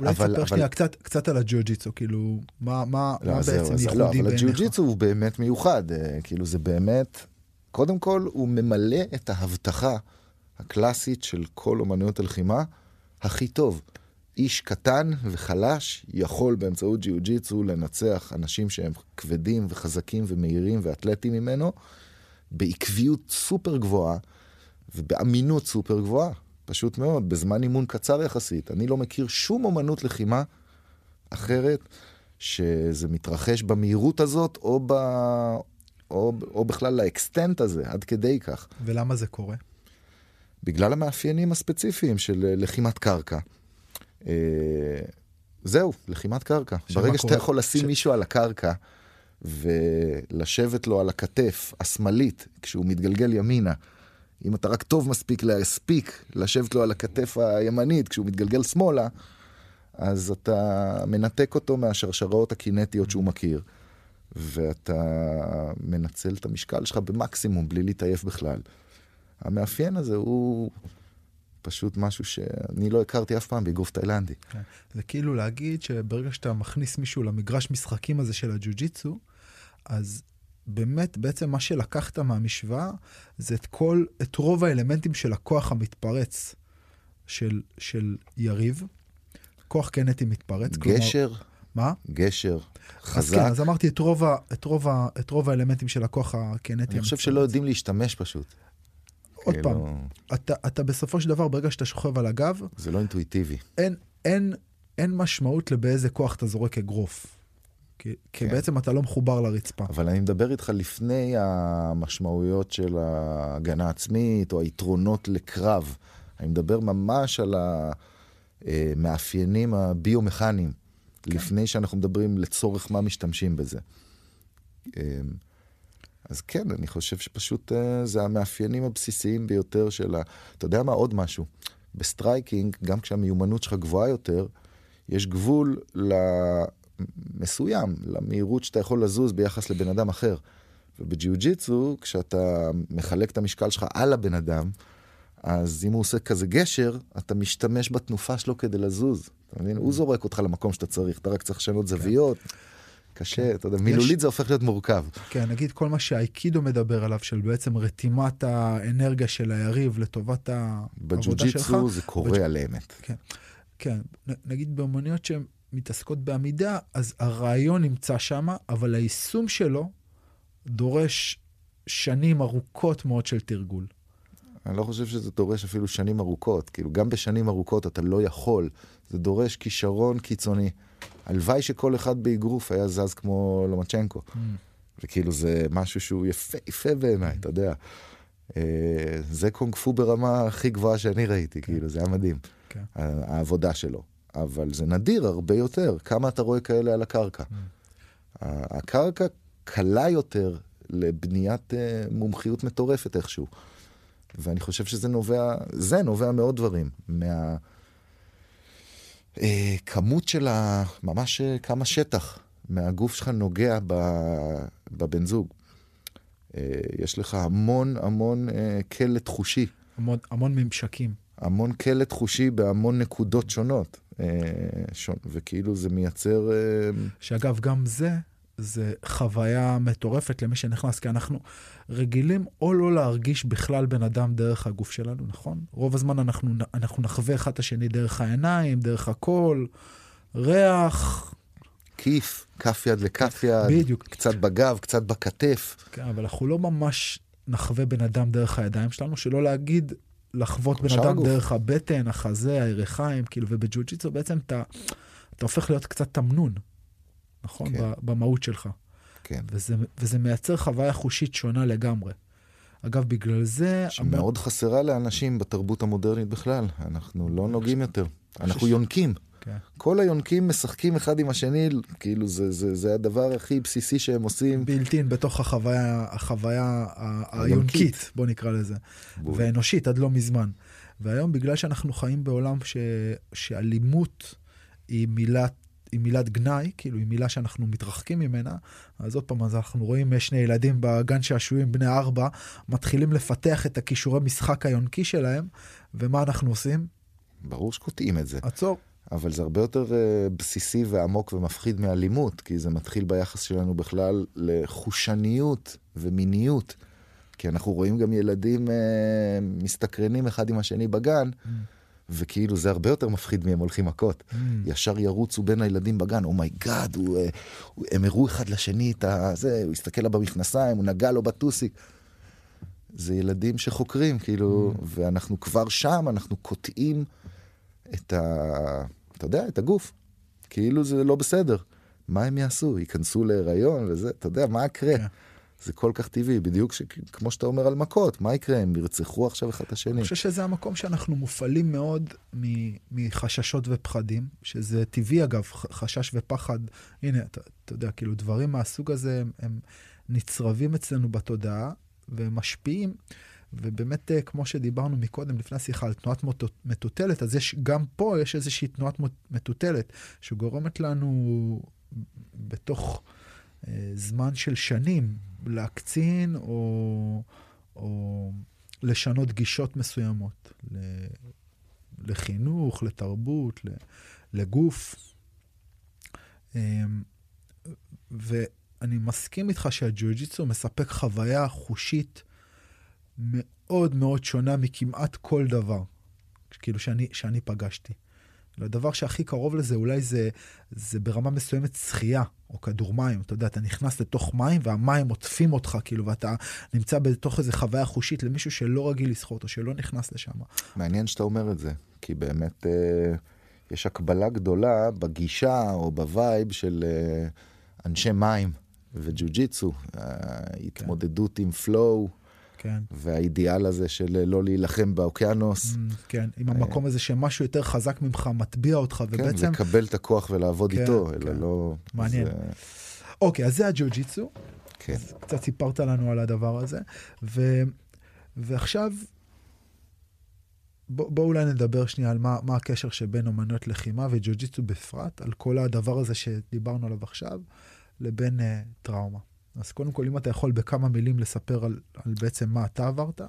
אולי אבל- תספר אבל- שנייה קצת, קצת על הג'ו-ג'יצו, כאילו, מה, מה, לא, מה זהו, בעצם ייחודי לא, אבל בעיניך? הג'יוג'יצו הוא באמת מיוחד, אה, כאילו זה באמת, קודם כל הוא ממלא את ההבטחה הקלאסית של כל אומנויות הלחימה הכי טוב. איש קטן וחלש יכול באמצעות ג'יוג'יצו לנצח אנשים שהם כבדים וחזקים ומהירים ואתלטים ממנו בעקביות סופר גבוהה ובאמינות סופר גבוהה. פשוט מאוד, בזמן אימון קצר יחסית. אני לא מכיר שום אומנות לחימה אחרת שזה מתרחש במהירות הזאת, או, ב... או, או בכלל לאקסטנט הזה, עד כדי כך. ולמה זה קורה? בגלל המאפיינים הספציפיים של אה, לחימת קרקע. אה, זהו, לחימת קרקע. ברגע שאתה? יכול לשים ש- מישהו על הקרקע ולשבת לו על הכתף השמאלית כשהוא מתגלגל ימינה אם אתה רק טוב מספיק להספיק לשבת לו על הכתף הימנית כשהוא מתגלגל שמאלה, אז אתה מנתק אותו מהשרשראות הקינטיות שהוא מכיר, ואתה מנצל את המשקל שלך במקסימום בלי להתעייף בכלל. המאפיין הזה הוא פשוט משהו שאני לא הכרתי אף פעם באגרוף תאילנדי. כן. זה כאילו להגיד שברגע שאתה מכניס מישהו למגרש משחקים הזה של הג'ו-ג'יצו, אז באמת, בעצם מה שלקחת מהמשוואה זה את כל, את רוב האלמנטים של הכוח המתפרץ של, של יריב. כוח קנטי מתפרץ. גשר? כלומר, מה? גשר. חזק. אז כן, אז אמרתי את רוב, ה, את רוב, ה, את רוב האלמנטים של הכוח הקנטי. אני חושב שלא יודעים להשתמש פשוט. עוד כאילו... פעם, אתה, אתה בסופו של דבר, ברגע שאתה שוכב על הגב... זה לא אינטואיטיבי. אין, אין, אין משמעות לבאיזה כוח אתה זורק אגרוף. כי, כן. כי בעצם אתה לא מחובר לרצפה. אבל אני מדבר איתך לפני המשמעויות של ההגנה עצמית, או היתרונות לקרב. אני מדבר ממש על המאפיינים הביומכניים, כן. לפני שאנחנו מדברים לצורך מה משתמשים בזה. אמ, אז כן, אני חושב שפשוט uh, זה המאפיינים הבסיסיים ביותר של ה... אתה יודע מה? עוד משהו. ב striking, גם כשהמיומנות שלך גבוהה יותר, יש גבול למסוים, למהירות שאתה יכול לזוז ביחס לבן אדם אחר. ובג'יו ג'יטסו, כשאתה מחלק את המשקל שלך על הבן אדם, אז אם הוא עושה כזה גשר, אתה משתמש בתנופה שלו כדי לזוז. אתה מבין? הוא זורק אותך למקום שאתה צריך, אתה רק צריך לשנות זוויות. כן. קשה, כן. אתה יודע, מילולית זה הופך להיות מורכב. כן, נגיד כל מה שהאייקידו מדבר עליו, של בעצם רתימת האנרגיה של היריב לטובת העבודה שלך. בג'ו-ג'יצו זה קורה על אמת. כן, כן, נגיד באמניות שהן מתעסקות בעמידה, אז הרעיון נמצא שם, אבל היישום שלו דורש שנים ארוכות מאוד של תרגול. אני לא חושב שזה דורש אפילו שנים ארוכות. כאילו, גם בשנים ארוכות אתה לא יכול. זה דורש כישרון קיצוני. הלוואי שכל אחד באגרוף היה זז כמו לומצ'נקו. Mm. וכאילו זה משהו שהוא יפה, יפה בעיניי, mm. אתה יודע. אה, זה קונג פו ברמה הכי גבוהה שאני ראיתי, כן. כאילו, זה היה מדהים. כן. העבודה שלו. אבל זה נדיר הרבה יותר, כמה אתה רואה כאלה על הקרקע. Mm. הקרקע קלה יותר לבניית אה, מומחיות מטורפת איכשהו. ואני חושב שזה נובע, זה נובע מעוד דברים. מה... אה, כמות של ה... ממש אה, כמה שטח מהגוף שלך נוגע ב... בבן זוג. אה, יש לך המון המון אה, קלט חושי. המון, המון ממשקים. המון קלט חושי בהמון נקודות שונות. אה, וכאילו זה מייצר... אה... שאגב, גם זה זה חוויה מטורפת למי שנכנס, כי אנחנו רגילים או לא להרגיש בכלל בן אדם דרך הגוף שלנו, נכון? רוב הזמן אנחנו, אנחנו נחווה אחד את השני דרך העיניים, דרך הקול, ריח. כיף, כף יד לכף יד, בדיוק. קצת בגב, קצת בכתף. כן, אבל אנחנו לא ממש נחווה בן אדם דרך הידיים שלנו, שלא להגיד לחוות בן אדם. דרך הבטן, החזה, הירכיים, כאילו, ובג'ו-ג'יצו בעצם אתה, אתה הופך להיות קצת תמנון. נכון? כן. במהות שלך. כן. וזה, וזה מייצר חוויה חושית שונה לגמרי. אגב, בגלל זה... שמאוד המ... חסרה לאנשים בתרבות המודרנית בכלל. אנחנו לא נוגעים יותר. אנחנו יונקים. כן. כל היונקים משחקים אחד עם השני, כאילו זה, זה, זה הדבר הכי בסיסי שהם עושים. בילטין בתוך החוויה, החוויה היונקית, בוא נקרא לזה. בול. ואנושית עד לא מזמן. והיום בגלל שאנחנו חיים בעולם ש, שאלימות היא מילת היא מילת גנאי, כאילו היא מילה שאנחנו מתרחקים ממנה, אז עוד פעם, אז אנחנו רואים שני ילדים בגן שעשועים בני ארבע, מתחילים לפתח את הכישורי משחק היונקי שלהם, ומה אנחנו עושים? ברור שקוטעים את זה. עצור. אבל זה הרבה יותר uh, בסיסי ועמוק ומפחיד מאלימות, כי זה מתחיל ביחס שלנו בכלל לחושניות ומיניות. כי אנחנו רואים גם ילדים uh, מסתקרנים אחד עם השני בגן, mm. וכאילו זה הרבה יותר מפחיד מהם הולכים מכות. Mm. ישר ירוצו בין הילדים בגן, oh my god, oh אה, הם הראו אחד לשני את הזה, הוא הסתכל לה במכנסיים, הוא נגע לו בטוסיק. זה ילדים שחוקרים, כאילו, mm. ואנחנו כבר שם, אנחנו קוטעים את ה... אתה יודע, את הגוף. כאילו זה לא בסדר. מה הם יעשו? ייכנסו להיריון וזה, אתה יודע, מה יקרה? כן. זה כל כך טבעי, בדיוק ש... כמו שאתה אומר על מכות, מה יקרה? הם ירצחו עכשיו אחד את השני. אני חושב שזה המקום שאנחנו מופעלים מאוד מחששות ופחדים, שזה טבעי אגב, חשש ופחד. הנה, אתה, אתה יודע, כאילו דברים מהסוג הזה, הם, הם נצרבים אצלנו בתודעה והם משפיעים. ובאמת, אה, כמו שדיברנו מקודם, לפני השיחה, על תנועת מטוטלת, אז יש, גם פה יש איזושהי תנועת מטוטלת, שגורמת לנו בתוך אה, זמן של שנים להקצין או, או לשנות גישות מסוימות לחינוך, לתרבות, לגוף. אמ, ואני מסכים איתך שהג'יוג'יצו מספק חוויה חושית מאוד מאוד שונה מכמעט כל דבר, כאילו שאני, שאני פגשתי. הדבר שהכי קרוב לזה אולי זה, זה ברמה מסוימת שחייה או כדור מים. אתה יודע, אתה נכנס לתוך מים והמים עוטפים אותך, כאילו, ואתה נמצא בתוך איזה חוויה חושית למישהו שלא רגיל לשחות או שלא נכנס לשם. מעניין שאתה אומר את זה, כי באמת אה, יש הקבלה גדולה בגישה או ב vibe של אה, אנשי מים וג'יו-ג'יטסו, ההתמודדות כן. עם flow. כן. והאידיאל הזה של לא להילחם באוקיינוס. Mm, כן, עם המקום הזה שמשהו יותר חזק ממך מטביע אותך, כן, ובעצם... כן, לקבל את הכוח ולעבוד כן, איתו, אלא כן. לא... מעניין. זה... אוקיי, אז זה הג'ו-ג'יצו. כן. קצת סיפרת לנו על הדבר הזה. ו... ועכשיו, בואו בוא אולי נדבר שנייה על מה, מה הקשר שבין אומנויות לחימה וג'ו-ג'יצו בפרט, על כל הדבר הזה שדיברנו עליו עכשיו, לבין uh, טראומה. אז קודם כל, אם אתה יכול בכמה מילים לספר על, על בעצם מה אתה עברת,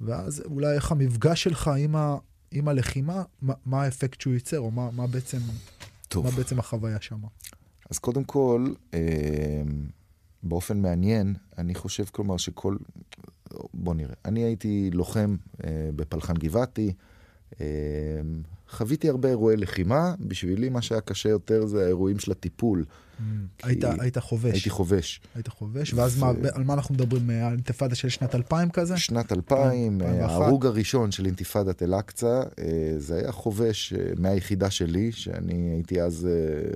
ואז אולי איך המפגש שלך עם, ה, עם הלחימה, מה, מה האפקט שהוא ייצר, או מה, מה, בעצם, טוב. מה בעצם החוויה שם. אז קודם כל, אה, באופן מעניין, אני חושב כלומר שכל... בוא נראה. אני הייתי לוחם אה, בפלחן גבעתי, אה, חוויתי הרבה אירועי לחימה, בשבילי מה שהיה קשה יותר זה האירועים של הטיפול. היית, היית חובש. הייתי חובש. היית חובש, ואז ו... מה, על מה אנחנו מדברים? על אינתיפאדה של שנת 2000 כזה? שנת 2000, אה, ההרוג הראשון של אינתיפאדת אל-אקצא, אה, זה היה חובש אה, מהיחידה שלי, שאני הייתי אז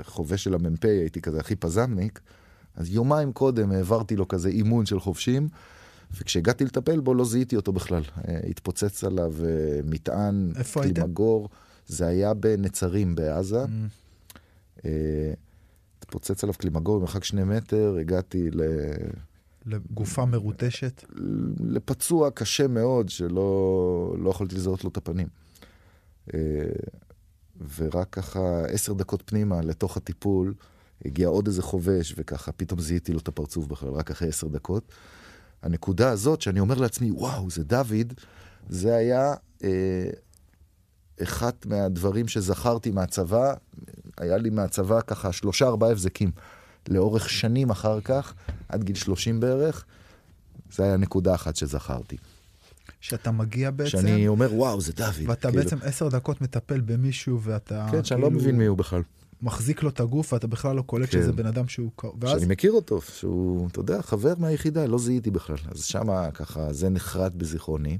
חובש של המ"פ, הייתי כזה הכי פזמניק, אז יומיים קודם העברתי לו כזה אימון של חובשים. וכשהגעתי לטפל בו לא זיהיתי אותו בכלל. התפוצץ עליו מטען, קלימגור. זה היה בנצרים בעזה. Mm. התפוצץ עליו קלימגור במרחק שני מטר, הגעתי ל... לגופה מרוטשת? לפצוע קשה מאוד, שלא לא יכולתי לזהות לו את הפנים. אה, ורק ככה עשר דקות פנימה לתוך הטיפול, הגיע עוד איזה חובש, וככה פתאום זיהיתי לו את הפרצוף בכלל, רק אחרי עשר דקות. הנקודה הזאת, שאני אומר לעצמי, וואו, זה דוד, זה היה אה, אחד מהדברים שזכרתי מהצבא, היה לי מהצבא ככה שלושה ארבעה הבזקים לאורך שנים אחר כך, עד גיל 30 בערך, זה היה נקודה אחת שזכרתי. שאתה מגיע בעצם... שאני אומר, וואו, זה דוד. ואתה כאילו... בעצם עשר דקות מטפל במישהו, ואתה... כן, שאני לא כאילו... לא מבין מי הוא בכלל. מחזיק לו את הגוף, ואתה בכלל לא קולט כן. שזה בן אדם שהוא... ואז... שאני מכיר אותו, שהוא, אתה יודע, חבר מהיחידה, לא זיהיתי בכלל. אז שמה ככה, זה נחרט בזיכרוני.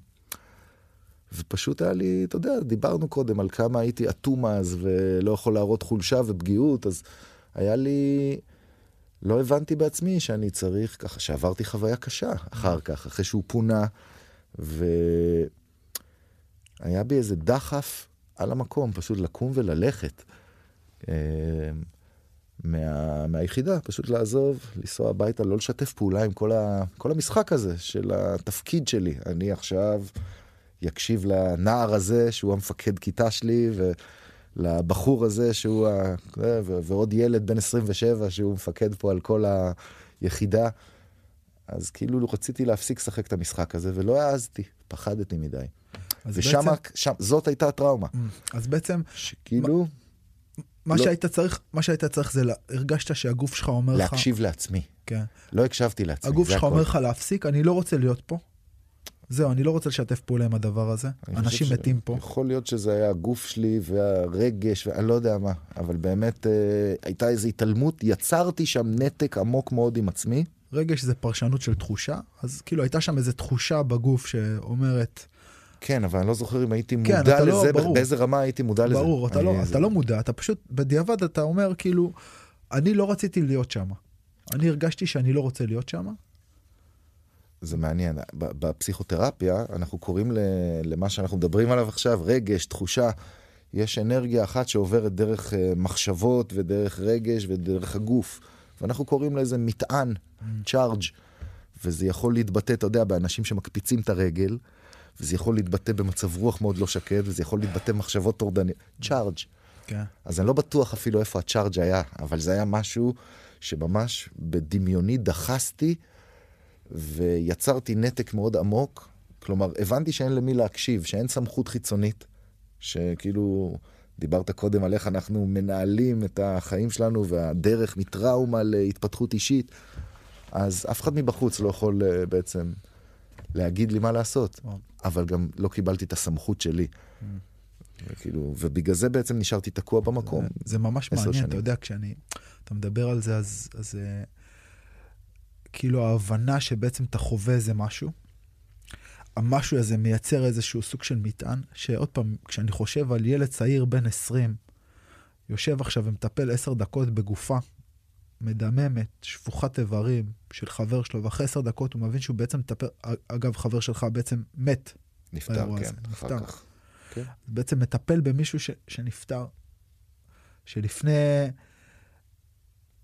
ופשוט היה לי, אתה יודע, דיברנו קודם על כמה הייתי אטום אז ולא יכול להראות חולשה ופגיעות, אז היה לי... לא הבנתי בעצמי שאני צריך, ככה שעברתי חוויה קשה אחר כך, אחרי שהוא פונה, והיה בי איזה דחף על המקום, פשוט לקום וללכת. אה, מה, מהיחידה, פשוט לעזוב, לנסוע הביתה, לא לשתף פעולה עם כל, ה, כל המשחק הזה של התפקיד שלי. אני עכשיו יקשיב לנער הזה, שהוא המפקד כיתה שלי, ולבחור הזה, שהוא ה... ועוד ילד בן 27, שהוא מפקד פה על כל היחידה. אז כאילו רציתי להפסיק לשחק את המשחק הזה, ולא העזתי, פחדתי מדי. ושם, בעצם... שם, זאת הייתה הטראומה. Mm, אז בעצם... שכאילו... מה, לא... שהיית צריך, מה שהיית צריך זה, הרגשת שהגוף שלך אומר להקשיב לך... להקשיב לעצמי. כן. לא הקשבתי לעצמי, הגוף שלך אומר לך להפסיק, אני לא רוצה להיות פה. זהו, אני לא רוצה לשתף פעולה עם הדבר הזה. אנשים מתים פה. יכול להיות שזה היה הגוף שלי והרגש, ואני לא יודע מה, אבל באמת אה, הייתה איזו התעלמות, יצרתי שם נתק עמוק מאוד עם עצמי. רגש זה פרשנות של תחושה, אז כאילו הייתה שם איזו תחושה בגוף שאומרת... כן, אבל אני לא זוכר אם הייתי כן, מודע כן, לזה, לא, באיזה רמה הייתי מודע ברור, לזה. ברור, אתה, לא, אתה לא מודע, אתה פשוט, בדיעבד אתה אומר כאילו, אני לא רציתי להיות שם. אני הרגשתי שאני לא רוצה להיות שם, זה מעניין. בפסיכותרפיה אנחנו קוראים למה שאנחנו מדברים עליו עכשיו רגש, תחושה. יש אנרגיה אחת שעוברת דרך אה, מחשבות ודרך רגש ודרך הגוף. ואנחנו קוראים לזה מטען, צ'ארג'. וזה יכול להתבטא, אתה יודע, באנשים שמקפיצים את הרגל, וזה יכול להתבטא במצב רוח מאוד לא שקט, וזה יכול להתבטא במחשבות טורדניות. צ'ארג'. כן. אז אני לא בטוח אפילו איפה הצ'ארג' היה, אבל זה היה משהו שממש בדמיוני דחסתי, ויצרתי נתק מאוד עמוק. כלומר, הבנתי שאין למי להקשיב, שאין סמכות חיצונית, שכאילו, דיברת קודם על איך אנחנו מנהלים את החיים שלנו והדרך מטראומה להתפתחות אישית, אז אף אחד מבחוץ לא יכול uh, בעצם להגיד לי מה לעשות. אבל גם לא קיבלתי את הסמכות שלי. כאילו, ובגלל זה בעצם נשארתי תקוע במקום. זה ממש עשר מעניין, שנים. אתה יודע, כשאני, אתה מדבר על זה, אז, אז אה, כאילו ההבנה שבעצם אתה חווה איזה משהו, המשהו הזה מייצר איזשהו סוג של מטען, שעוד פעם, כשאני חושב על ילד צעיר בן 20, יושב עכשיו ומטפל עשר דקות בגופה מדממת, שפוכת איברים של חבר שלו, ואחרי עשר דקות הוא מבין שהוא בעצם מטפל, אגב, חבר שלך בעצם מת, נפטר, כן, הזה, אחר נפטר. כך. כן. בעצם מטפל במישהו ש, שנפטר, שלפני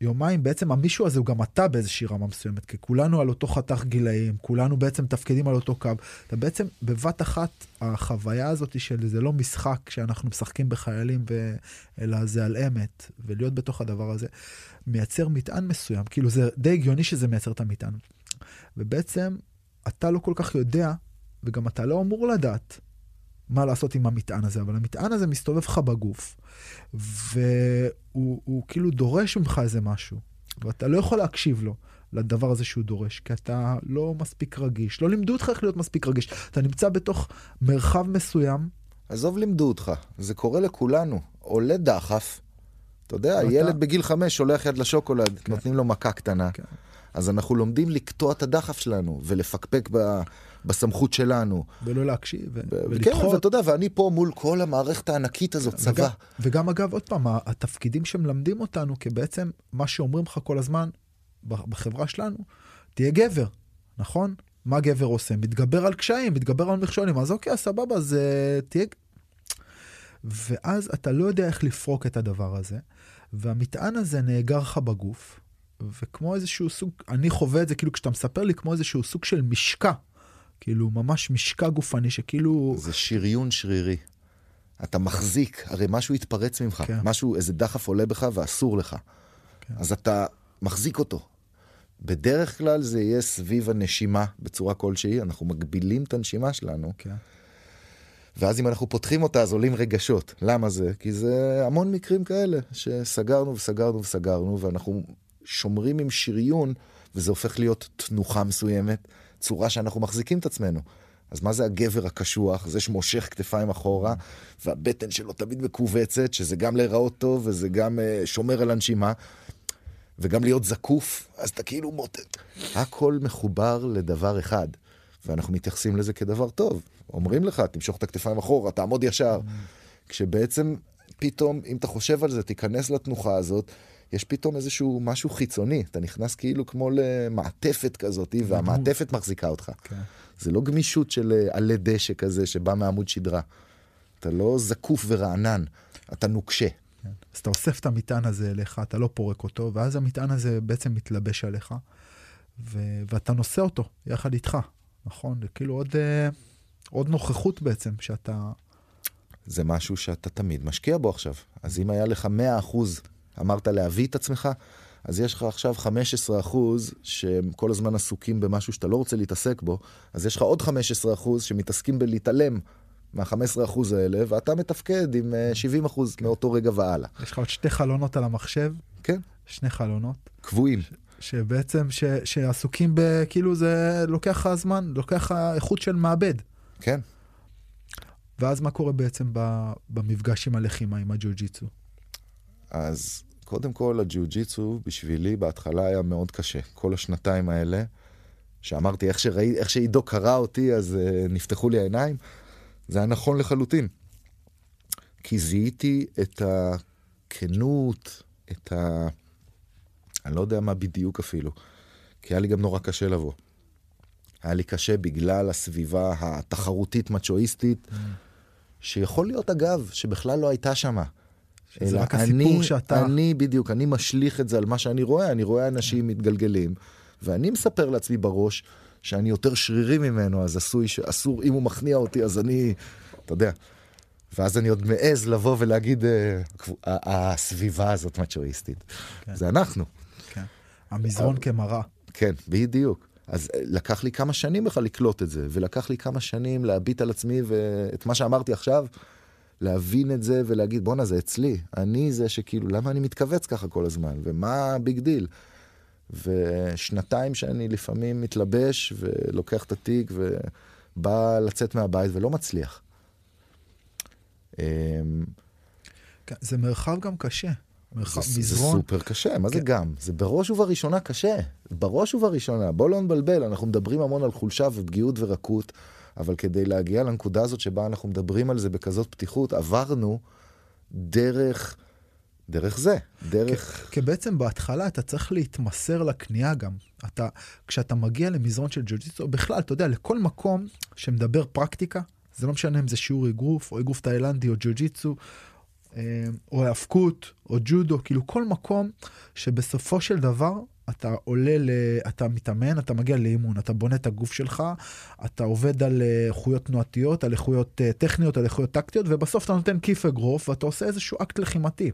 יומיים בעצם המישהו הזה הוא גם אתה באיזושהי רמה מסוימת, כי כולנו על אותו חתך גילאים, כולנו בעצם תפקידים על אותו קו. אתה בעצם בבת אחת, החוויה הזאת של זה לא משחק שאנחנו משחקים בחיילים, ו... אלא זה על אמת, ולהיות בתוך הדבר הזה, מייצר מטען מסוים, כאילו זה די הגיוני שזה מייצר את המטען. ובעצם אתה לא כל כך יודע, וגם אתה לא אמור לדעת מה לעשות עם המטען הזה, אבל המטען הזה מסתובב לך בגוף, והוא הוא כאילו דורש ממך איזה משהו, ואתה לא יכול להקשיב לו. לדבר הזה שהוא דורש, כי אתה לא מספיק רגיש. לא לימדו אותך איך להיות מספיק רגיש. אתה נמצא בתוך מרחב מסוים, עזוב, לימדו אותך, זה קורה לכולנו. עולה דחף, אתה יודע, ואתה- ילד בגיל חמש שולח יד לשוקולד, כן. נותנים לו מכה קטנה. כן. אז אנחנו לומדים לקטוע את הדחף שלנו, ולפקפק ב, בסמכות שלנו. ולא להקשיב, ו- ו- כן, ולדחות. ואתה יודע, ואני פה מול כל המערכת הענקית הזאת, צבא. וגם, וגם אגב, עוד פעם, התפקידים שמלמדים אותנו, כי בעצם מה שאומרים לך כל הזמן בחברה שלנו, תהיה גבר, נכון? מה גבר עושה? מתגבר על קשיים, מתגבר על מכשולים, אז אוקיי, סבבה, אז uh, תהיה... ואז אתה לא יודע איך לפרוק את הדבר הזה, והמטען הזה נאגר לך בגוף, וכמו איזשהו סוג, אני חווה את זה כאילו כשאתה מספר לי כמו איזשהו סוג של משקע, כאילו ממש משקע גופני שכאילו... זה שריון שרירי. אתה מחזיק, הרי משהו התפרץ ממך, כן. משהו, איזה דחף עולה בך ואסור לך. כן. אז אתה מחזיק אותו. בדרך כלל זה יהיה סביב הנשימה בצורה כלשהי, אנחנו מגבילים את הנשימה שלנו, כן. ואז אם אנחנו פותחים אותה אז עולים רגשות. למה זה? כי זה המון מקרים כאלה, שסגרנו וסגרנו וסגרנו, ואנחנו שומרים עם שריון, וזה הופך להיות תנוחה מסוימת, צורה שאנחנו מחזיקים את עצמנו. אז מה זה הגבר הקשוח? זה שמושך כתפיים אחורה, והבטן שלו תמיד מכווצת, שזה גם להיראות טוב, וזה גם uh, שומר על הנשימה, וגם להיות זקוף, אז אתה כאילו מוטט. הכל מחובר לדבר אחד, ואנחנו מתייחסים לזה כדבר טוב. אומרים לך, תמשוך את הכתפיים אחורה, תעמוד ישר. כשבעצם, פתאום, אם אתה חושב על זה, תיכנס לתנוחה הזאת, יש פתאום איזשהו משהו חיצוני, אתה נכנס כאילו כמו למעטפת כזאת, והמעטפת מחזיקה אותך. כן. זה לא גמישות של אה, עלי דשא כזה שבא מעמוד שדרה. אתה לא זקוף ורענן, אתה נוקשה. כן. אז אתה אוסף את המטען הזה אליך, אתה לא פורק אותו, ואז המטען הזה בעצם מתלבש עליך, ו- ואתה נושא אותו יחד איתך, נכון? זה כאילו עוד, אה, עוד נוכחות בעצם, שאתה... זה משהו שאתה תמיד משקיע בו עכשיו. אז אם היה לך 100% אמרת להביא את עצמך, אז יש לך עכשיו 15% שהם כל הזמן עסוקים במשהו שאתה לא רוצה להתעסק בו, אז יש לך עוד 15% שמתעסקים בלהתעלם מה-15% האלה, ואתה מתפקד עם אה, 70% מאותו רגע והלאה. יש לך עוד שתי חלונות על המחשב, כן, שני חלונות, קבועים. שבעצם, ש- שעסוקים ב... כאילו זה לוקח לך זמן, לוקח לך איכות של מעבד. כן. ואז מה קורה בעצם ב- במפגש עם הלחימה, עם הג'ו-ג'יצו? אז קודם כל, הג'יוג'יצו בשבילי בהתחלה היה מאוד קשה. כל השנתיים האלה, שאמרתי, איך, שראי, איך שעידו קרא אותי, אז uh, נפתחו לי העיניים, זה היה נכון לחלוטין. כי זיהיתי את הכנות, את ה... אני לא יודע מה בדיוק אפילו, כי היה לי גם נורא קשה לבוא. היה לי קשה בגלל הסביבה התחרותית מצ'ואיסטית, שיכול להיות אגב, שבכלל לא הייתה שמה. שזה אלא רק הסיפור אני, שאתה- אני בדיוק, אני משליך את זה על מה שאני רואה, אני רואה אנשים מתגלגלים, ואני מספר לעצמי בראש שאני יותר שרירי ממנו, אז עשוי, אסור, אם הוא מכניע אותי, אז אני, אתה יודע. ואז אני עוד מעז לבוא ולהגיד, אה, הסביבה הזאת מצ'ואיסטית. כן. זה אנחנו. כן. המזרון כמראה. כן, בדיוק. אז אה, לקח לי כמה שנים בכלל לקלוט את זה, ולקח לי כמה שנים להביט על עצמי ואת מה שאמרתי עכשיו, להבין את זה ולהגיד, בואנה, זה אצלי. אני זה שכאילו, למה אני מתכווץ ככה כל הזמן? ומה ה big deal? ושנתיים שאני לפעמים מתלבש ולוקח את התיק ובא לצאת מהבית ולא מצליח. אמ, כן, זה מרחב גם קשה. מרחב זה, מזרון. זה סופר קשה, מה כן. זה גם? זה בראש ובראשונה קשה. בראש ובראשונה. בוא לא נבלבל, אנחנו מדברים המון על חולשה ופגיעות ורקות, אבל כדי להגיע לנקודה הזאת שבה אנחנו מדברים על זה בכזאת פתיחות, עברנו דרך... דרך זה, דרך... כי, בעצם בהתחלה אתה צריך להתמסר לקנייה גם. אתה, כשאתה מגיע למזרון של ג'ו-ג'יצו, בכלל, אתה יודע, לכל מקום שמדבר פרקטיקה, זה לא משנה אם זה שיעור אגרוף, או אגרוף תאילנדי, או ג'ו-ג'יצו, אה, או האבקות, או ג'ודו, כאילו כל מקום שבסופו של דבר אתה עולה, ל... אתה מתאמן, אתה מגיע לאימון, אתה בונה את הגוף שלך, אתה עובד על אה, איכויות תנועתיות, על איכויות אה, טכניות, על איכויות טקטיות, ובסוף אתה נותן כיף אגרוף ואתה עושה איזשהו אקט לחימתי.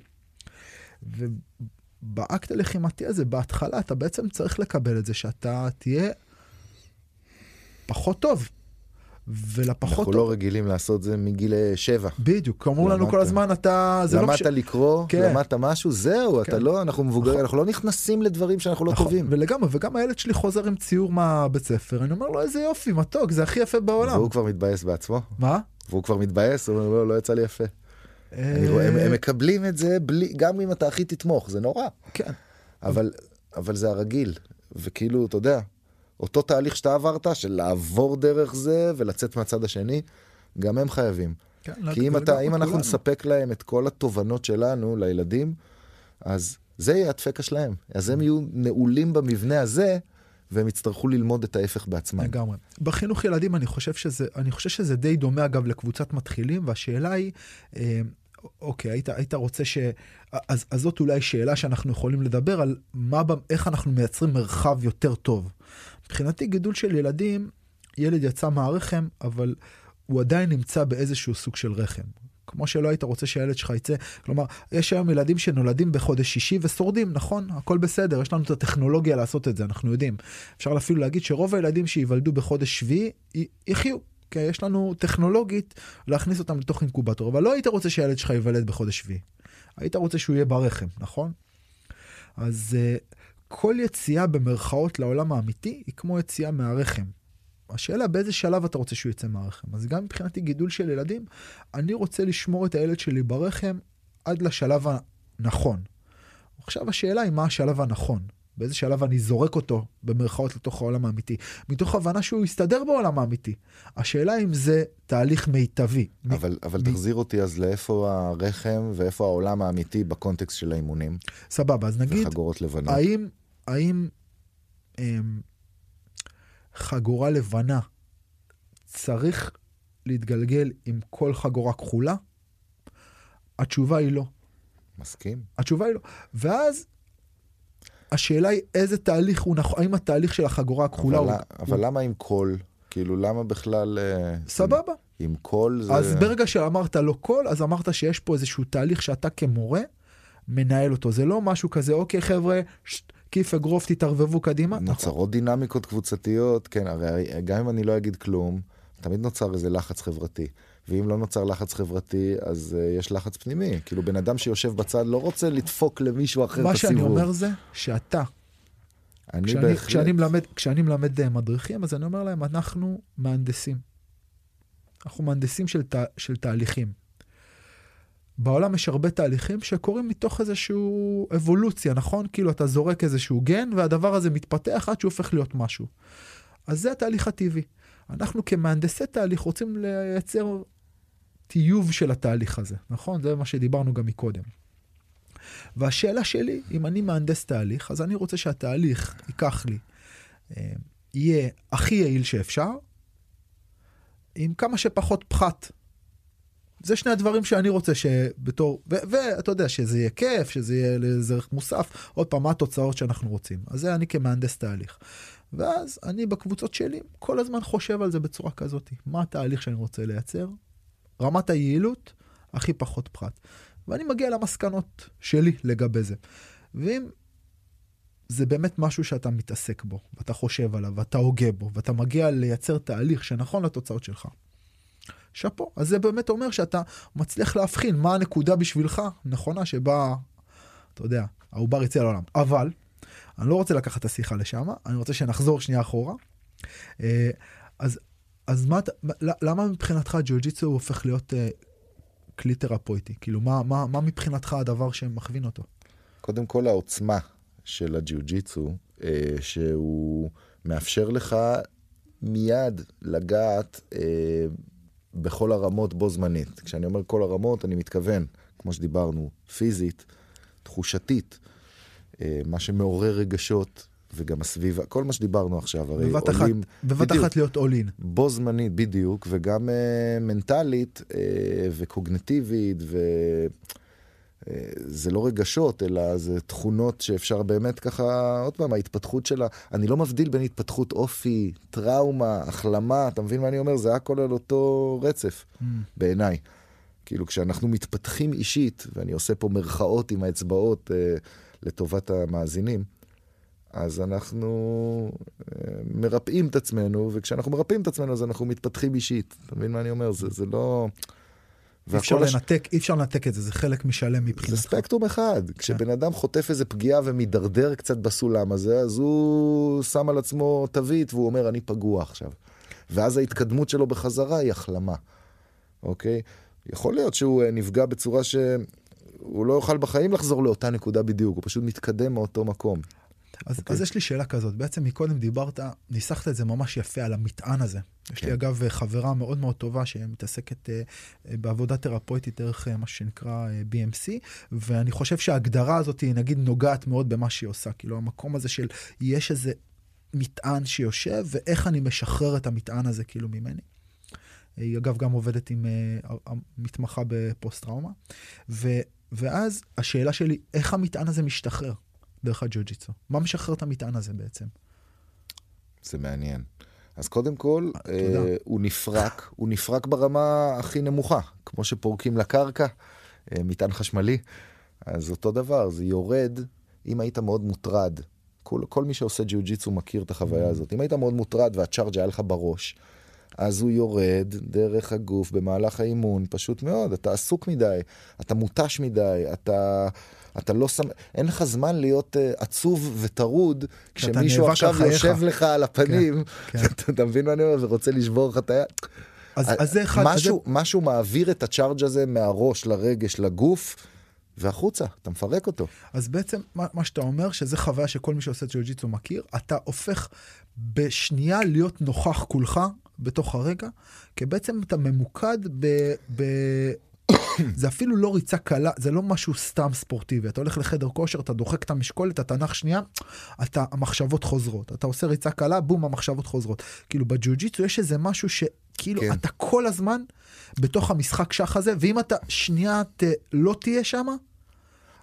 ובאקט הלחימתי הזה, בהתחלה אתה בעצם צריך לקבל את זה שאתה תהיה פחות טוב. ולפחות... אנחנו לא רגילים לעשות זה מגיל שבע. בדיוק, אמרו לנו כל הזמן, אתה... למדת לא לקרוא, כן. למדת משהו, זהו, כן. אתה לא, אנחנו מבוגרים, נכון. אנחנו לא נכנסים לדברים שאנחנו לא נכון. טובים. ולגמרי, וגם הילד שלי חוזר עם ציור מהבית ספר, אני אומר לו, איזה יופי, מתוק, זה הכי יפה בעולם. והוא כבר מתבאס בעצמו? מה? והוא כבר מתבאס, הוא אומר, לא, לא יצא לי יפה. רואה, הם, מקבלים את זה גם אם אתה הכי תתמוך, זה נורא. כן. אבל, אבל זה הרגיל, וכאילו, אתה יודע, אותו תהליך שאתה עברת, של לעבור דרך זה ולצאת מהצד השני, גם הם חייבים. כן, כי אם, אתה, אם אנחנו נספק להם את כל התובנות שלנו, לילדים, אז זה יהיה הדפקה שלהם. אז הם יהיו נעולים במבנה הזה, והם יצטרכו ללמוד את ההפך בעצמם. לגמרי. בחינוך ילדים אני חושב שזה, אני חושב שזה די דומה אגב לקבוצת מתחילים, והשאלה היא, אה, אוקיי, היית, היית רוצה ש... אז, אז זאת אולי שאלה שאנחנו יכולים לדבר על מה, איך אנחנו מייצרים מרחב יותר טוב. מבחינתי גידול של ילדים, ילד יצא מהרחם, אבל הוא עדיין נמצא באיזשהו סוג של רחם. כמו שלא היית רוצה שהילד שלך יצא. כלומר, יש היום ילדים שנולדים בחודש שישי ושורדים, נכון? הכל בסדר, יש לנו את הטכנולוגיה לעשות את זה, אנחנו יודעים. אפשר אפילו להגיד שרוב הילדים שייוולדו בחודש שביעי, יחיו. כי יש לנו טכנולוגית להכניס אותם לתוך אינקובטור, אבל לא היית רוצה שהילד שלך ייוולד בחודש שביעי. היית רוצה שהוא יהיה ברחם, נכון? אז uh, כל יציאה במרכאות לעולם האמיתי היא כמו יציאה מהרחם. השאלה באיזה שלב אתה רוצה שהוא יצא מהרחם. אז גם מבחינתי גידול של ילדים, אני רוצה לשמור את הילד שלי ברחם עד לשלב הנכון. עכשיו השאלה היא מה השלב הנכון. באיזה שלב אני זורק אותו במרכאות לתוך העולם האמיתי, מתוך הבנה שהוא יסתדר בעולם האמיתי. השאלה אם זה תהליך מיטבי. אבל, אבל מ... תחזיר אותי אז לאיפה הרחם ואיפה העולם האמיתי בקונטקסט של האימונים. סבבה, אז נגיד, וחגורות לבנות. האם, האם אמ, חגורה לבנה צריך להתגלגל עם כל חגורה כחולה? התשובה היא לא. מסכים. התשובה היא לא. ואז השאלה היא איזה תהליך הוא נכון, האם התהליך של החגורה הכחולה אבל, הוא... אבל הוא... למה עם כחול? כאילו, למה בכלל... אה, סבבה. עם, עם כחול זה... אז ברגע שאמרת לא כחול, אז אמרת שיש פה איזשהו תהליך שאתה כמורה מנהל אותו. זה לא משהו כזה, אוקיי חבר'ה, כיף אגרוף, תתערבבו קדימה. נוצרות נכון. דינמיקות קבוצתיות, כן, הרי גם אם אני לא אגיד כלום, תמיד נוצר איזה לחץ חברתי. ואם לא נוצר לחץ חברתי, אז uh, יש לחץ פנימי. כאילו, בן אדם שיושב בצד לא רוצה לדפוק למישהו אחר את הסיבוב. מה שאני אומר זה שאתה, אני כשאני, בהחלט... כשאני מלמד, כשאני מלמד אה, מדריכים, אז אני אומר להם, אנחנו מהנדסים. אנחנו מהנדסים של, תה, של תהליכים. בעולם יש הרבה תהליכים שקורים מתוך איזושהי אבולוציה, נכון? כאילו אתה זורק איזשהו גן והדבר הזה מתפתח עד שהוא הופך להיות משהו. אז זה התהליך הטבעי. אנחנו כמהנדסי תהליך רוצים לייצר טיוב של התהליך הזה, נכון? זה מה שדיברנו גם מקודם. והשאלה שלי, אם אני מהנדס תהליך, אז אני רוצה שהתהליך ייקח לי, אה, יהיה הכי יעיל שאפשר, עם כמה שפחות פחת. זה שני הדברים שאני רוצה שבתור, ואתה יודע, שזה יהיה כיף, שזה יהיה ערך מוסף. עוד פעם, מה התוצאות שאנחנו רוצים? אז זה אני כמהנדס תהליך. ואז אני בקבוצות שלי כל הזמן חושב על זה בצורה כזאת. מה התהליך שאני רוצה לייצר? רמת היעילות, הכי פחות פחת. ואני מגיע למסקנות שלי לגבי זה. ואם זה באמת משהו שאתה מתעסק בו, ואתה חושב עליו, ואתה הוגה בו, ואתה מגיע לייצר תהליך שנכון לתוצאות שלך, שאפו. אז זה באמת אומר שאתה מצליח להבחין מה הנקודה בשבילך נכונה שבה, אתה יודע, העובר יצא לעולם. אבל, אני לא רוצה לקחת את השיחה לשם, אני רוצה שנחזור שנייה אחורה. אה, אז, אז מה, למה מבחינתך ג'ו-ג'יצו הופך להיות uh, כלי תרפויטי? כאילו, מה, מה, מה מבחינתך הדבר שמכווין אותו? קודם כל העוצמה של הג'יוג'יצו, אה, שהוא מאפשר לך מיד לגעת אה, בכל הרמות בו זמנית. כשאני אומר כל הרמות, אני מתכוון, כמו שדיברנו, פיזית, תחושתית, אה, מה שמעורר רגשות, וגם הסביבה, כל מה שדיברנו עכשיו, הרי בבת עולים... אחת, בבת בדיוק, אחת להיות אולין. בו זמנית, בדיוק, וגם אה, מנטלית אה, וקוגנטיבית, ו... זה לא רגשות, אלא זה תכונות שאפשר באמת ככה, עוד פעם, ההתפתחות שלה, אני לא מבדיל בין התפתחות אופי, טראומה, החלמה, אתה מבין מה אני אומר? זה הכל על אותו רצף, mm. בעיניי. כאילו, כשאנחנו מתפתחים אישית, ואני עושה פה מרכאות עם האצבעות אה, לטובת המאזינים, אז אנחנו אה, מרפאים את עצמנו, וכשאנחנו מרפאים את עצמנו אז אנחנו מתפתחים אישית. אתה מבין מה אני אומר? זה, זה לא... אי אפשר לנתק, אי אפשר לנתק את זה, זה חלק משלם מבחינתך. זה ספקטרום אחד. כן. כשבן אדם חוטף איזה פגיעה ומידרדר קצת בסולם הזה, אז הוא שם על עצמו תווית והוא אומר, אני פגוע עכשיו. ואז ההתקדמות שלו בחזרה היא החלמה, אוקיי? יכול להיות שהוא אה, נפגע בצורה שהוא לא יוכל בחיים לחזור לאותה נקודה בדיוק, הוא פשוט מתקדם מאותו מקום. אז, okay. אוקיי. אז יש לי שאלה כזאת, בעצם מקודם דיברת, ניסחת את זה ממש יפה על המטען הזה. Okay. יש לי כן. אגב חברה מאוד מאוד טובה שמתעסקת uh, בעבודה תרפויטית דרך uh, מה שנקרא uh, BMC, ואני חושב שההגדרה הזאת היא נגיד נוגעת מאוד במה שהיא עושה, כאילו המקום הזה של יש איזה מטען שיושב, ואיך אני משחרר את המטען הזה כאילו ממני. היא אגב גם עובדת עם uh, מתמחה בפוסט-טראומה, ואז השאלה שלי, איך המטען הזה משתחרר? דרך הג'ו-ג'יצו? מה משחרר את המטען הזה בעצם? זה מעניין. אז קודם כל, אה, הוא נפרק, הוא נפרק ברמה הכי נמוכה, כמו שפורקים לקרקע, אה, מטען חשמלי. אז אותו דבר, זה יורד, אם היית מאוד מוטרד, כל, כל מי שעושה ג'יוג'יצו מכיר את החוויה mm. הזאת, אם היית מאוד מוטרד והצ'ארג' היה לך בראש, אז הוא יורד דרך הגוף במהלך האימון, פשוט מאוד, אתה עסוק מדי, אתה מותש מדי, אתה... אתה לא שם, אין לך זמן להיות uh, עצוב וטרוד, כשמישהו עכשיו יושב לך על הפנים, כן, כן. אתה מבין מה אני אומר, ורוצה לשבור לך את היד. אז, אז זה אחד, משהו, זה... משהו מעביר את הצ'ארג' הזה מהראש לרגש, לגוף. והחוצה, אתה מפרק אותו. אז בעצם מה, מה שאתה אומר, שזה חוויה שכל מי שעושה ג'ו-ג'יצו מכיר, אתה הופך בשנייה להיות נוכח כולך בתוך הרגע, כי בעצם אתה ממוקד ב, ב, זה אפילו לא ריצה קלה, זה לא משהו סתם ספורטיבי. אתה הולך לחדר כושר, אתה דוחק את המשקולת, אתה נח שנייה, אתה, המחשבות חוזרות. אתה עושה ריצה קלה, בום, המחשבות חוזרות. כאילו בג'ו-ג'יצו יש איזה משהו שכאילו כן. אתה כל הזמן בתוך המשחק שח הזה, ואם אתה שנייה ת, לא תהיה שם,